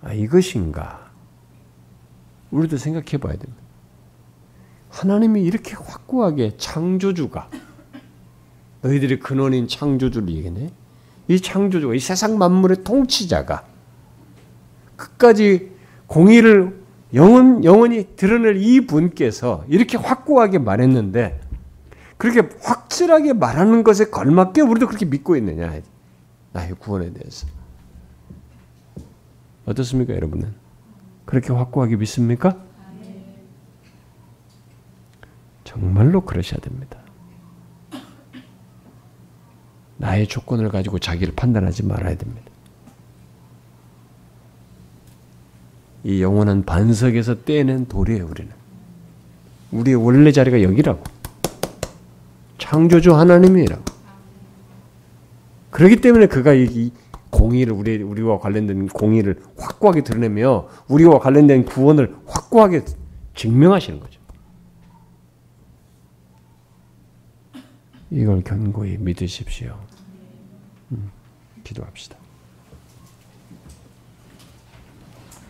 아, 이것인가? 우리도 생각해 봐야 됩니다. 하나님이 이렇게 확고하게 창조주가 너희들의 근원인 창조주를 얘기네. 이 창조주가 이 세상 만물의 통치자가 끝까지 공의를 영원 영원히 드러낼 이 분께서 이렇게 확고하게 말했는데 그렇게 확실하게 말하는 것에 걸맞게 우리도 그렇게 믿고 있느냐 나의 구원에 대해서 어떻습니까, 여러분은? 그렇게 확고하게 믿습니까? 정말로 그러셔야 됩니다. 나의 조건을 가지고 자기를 판단하지 말아야 됩니다. 이 영원한 반석에서 떼낸 돌이에요, 우리는. 우리의 원래 자리가 여기라고. 창조주 하나님이라고. 그렇기 때문에 그가 이 공의를 우리 우리와 관련된 공의를 확고하게 드러내며 우리와 관련된 구원을 확고하게 증명하시는 거죠. 이걸 견고히 믿으십시오. 음, 기도합시다.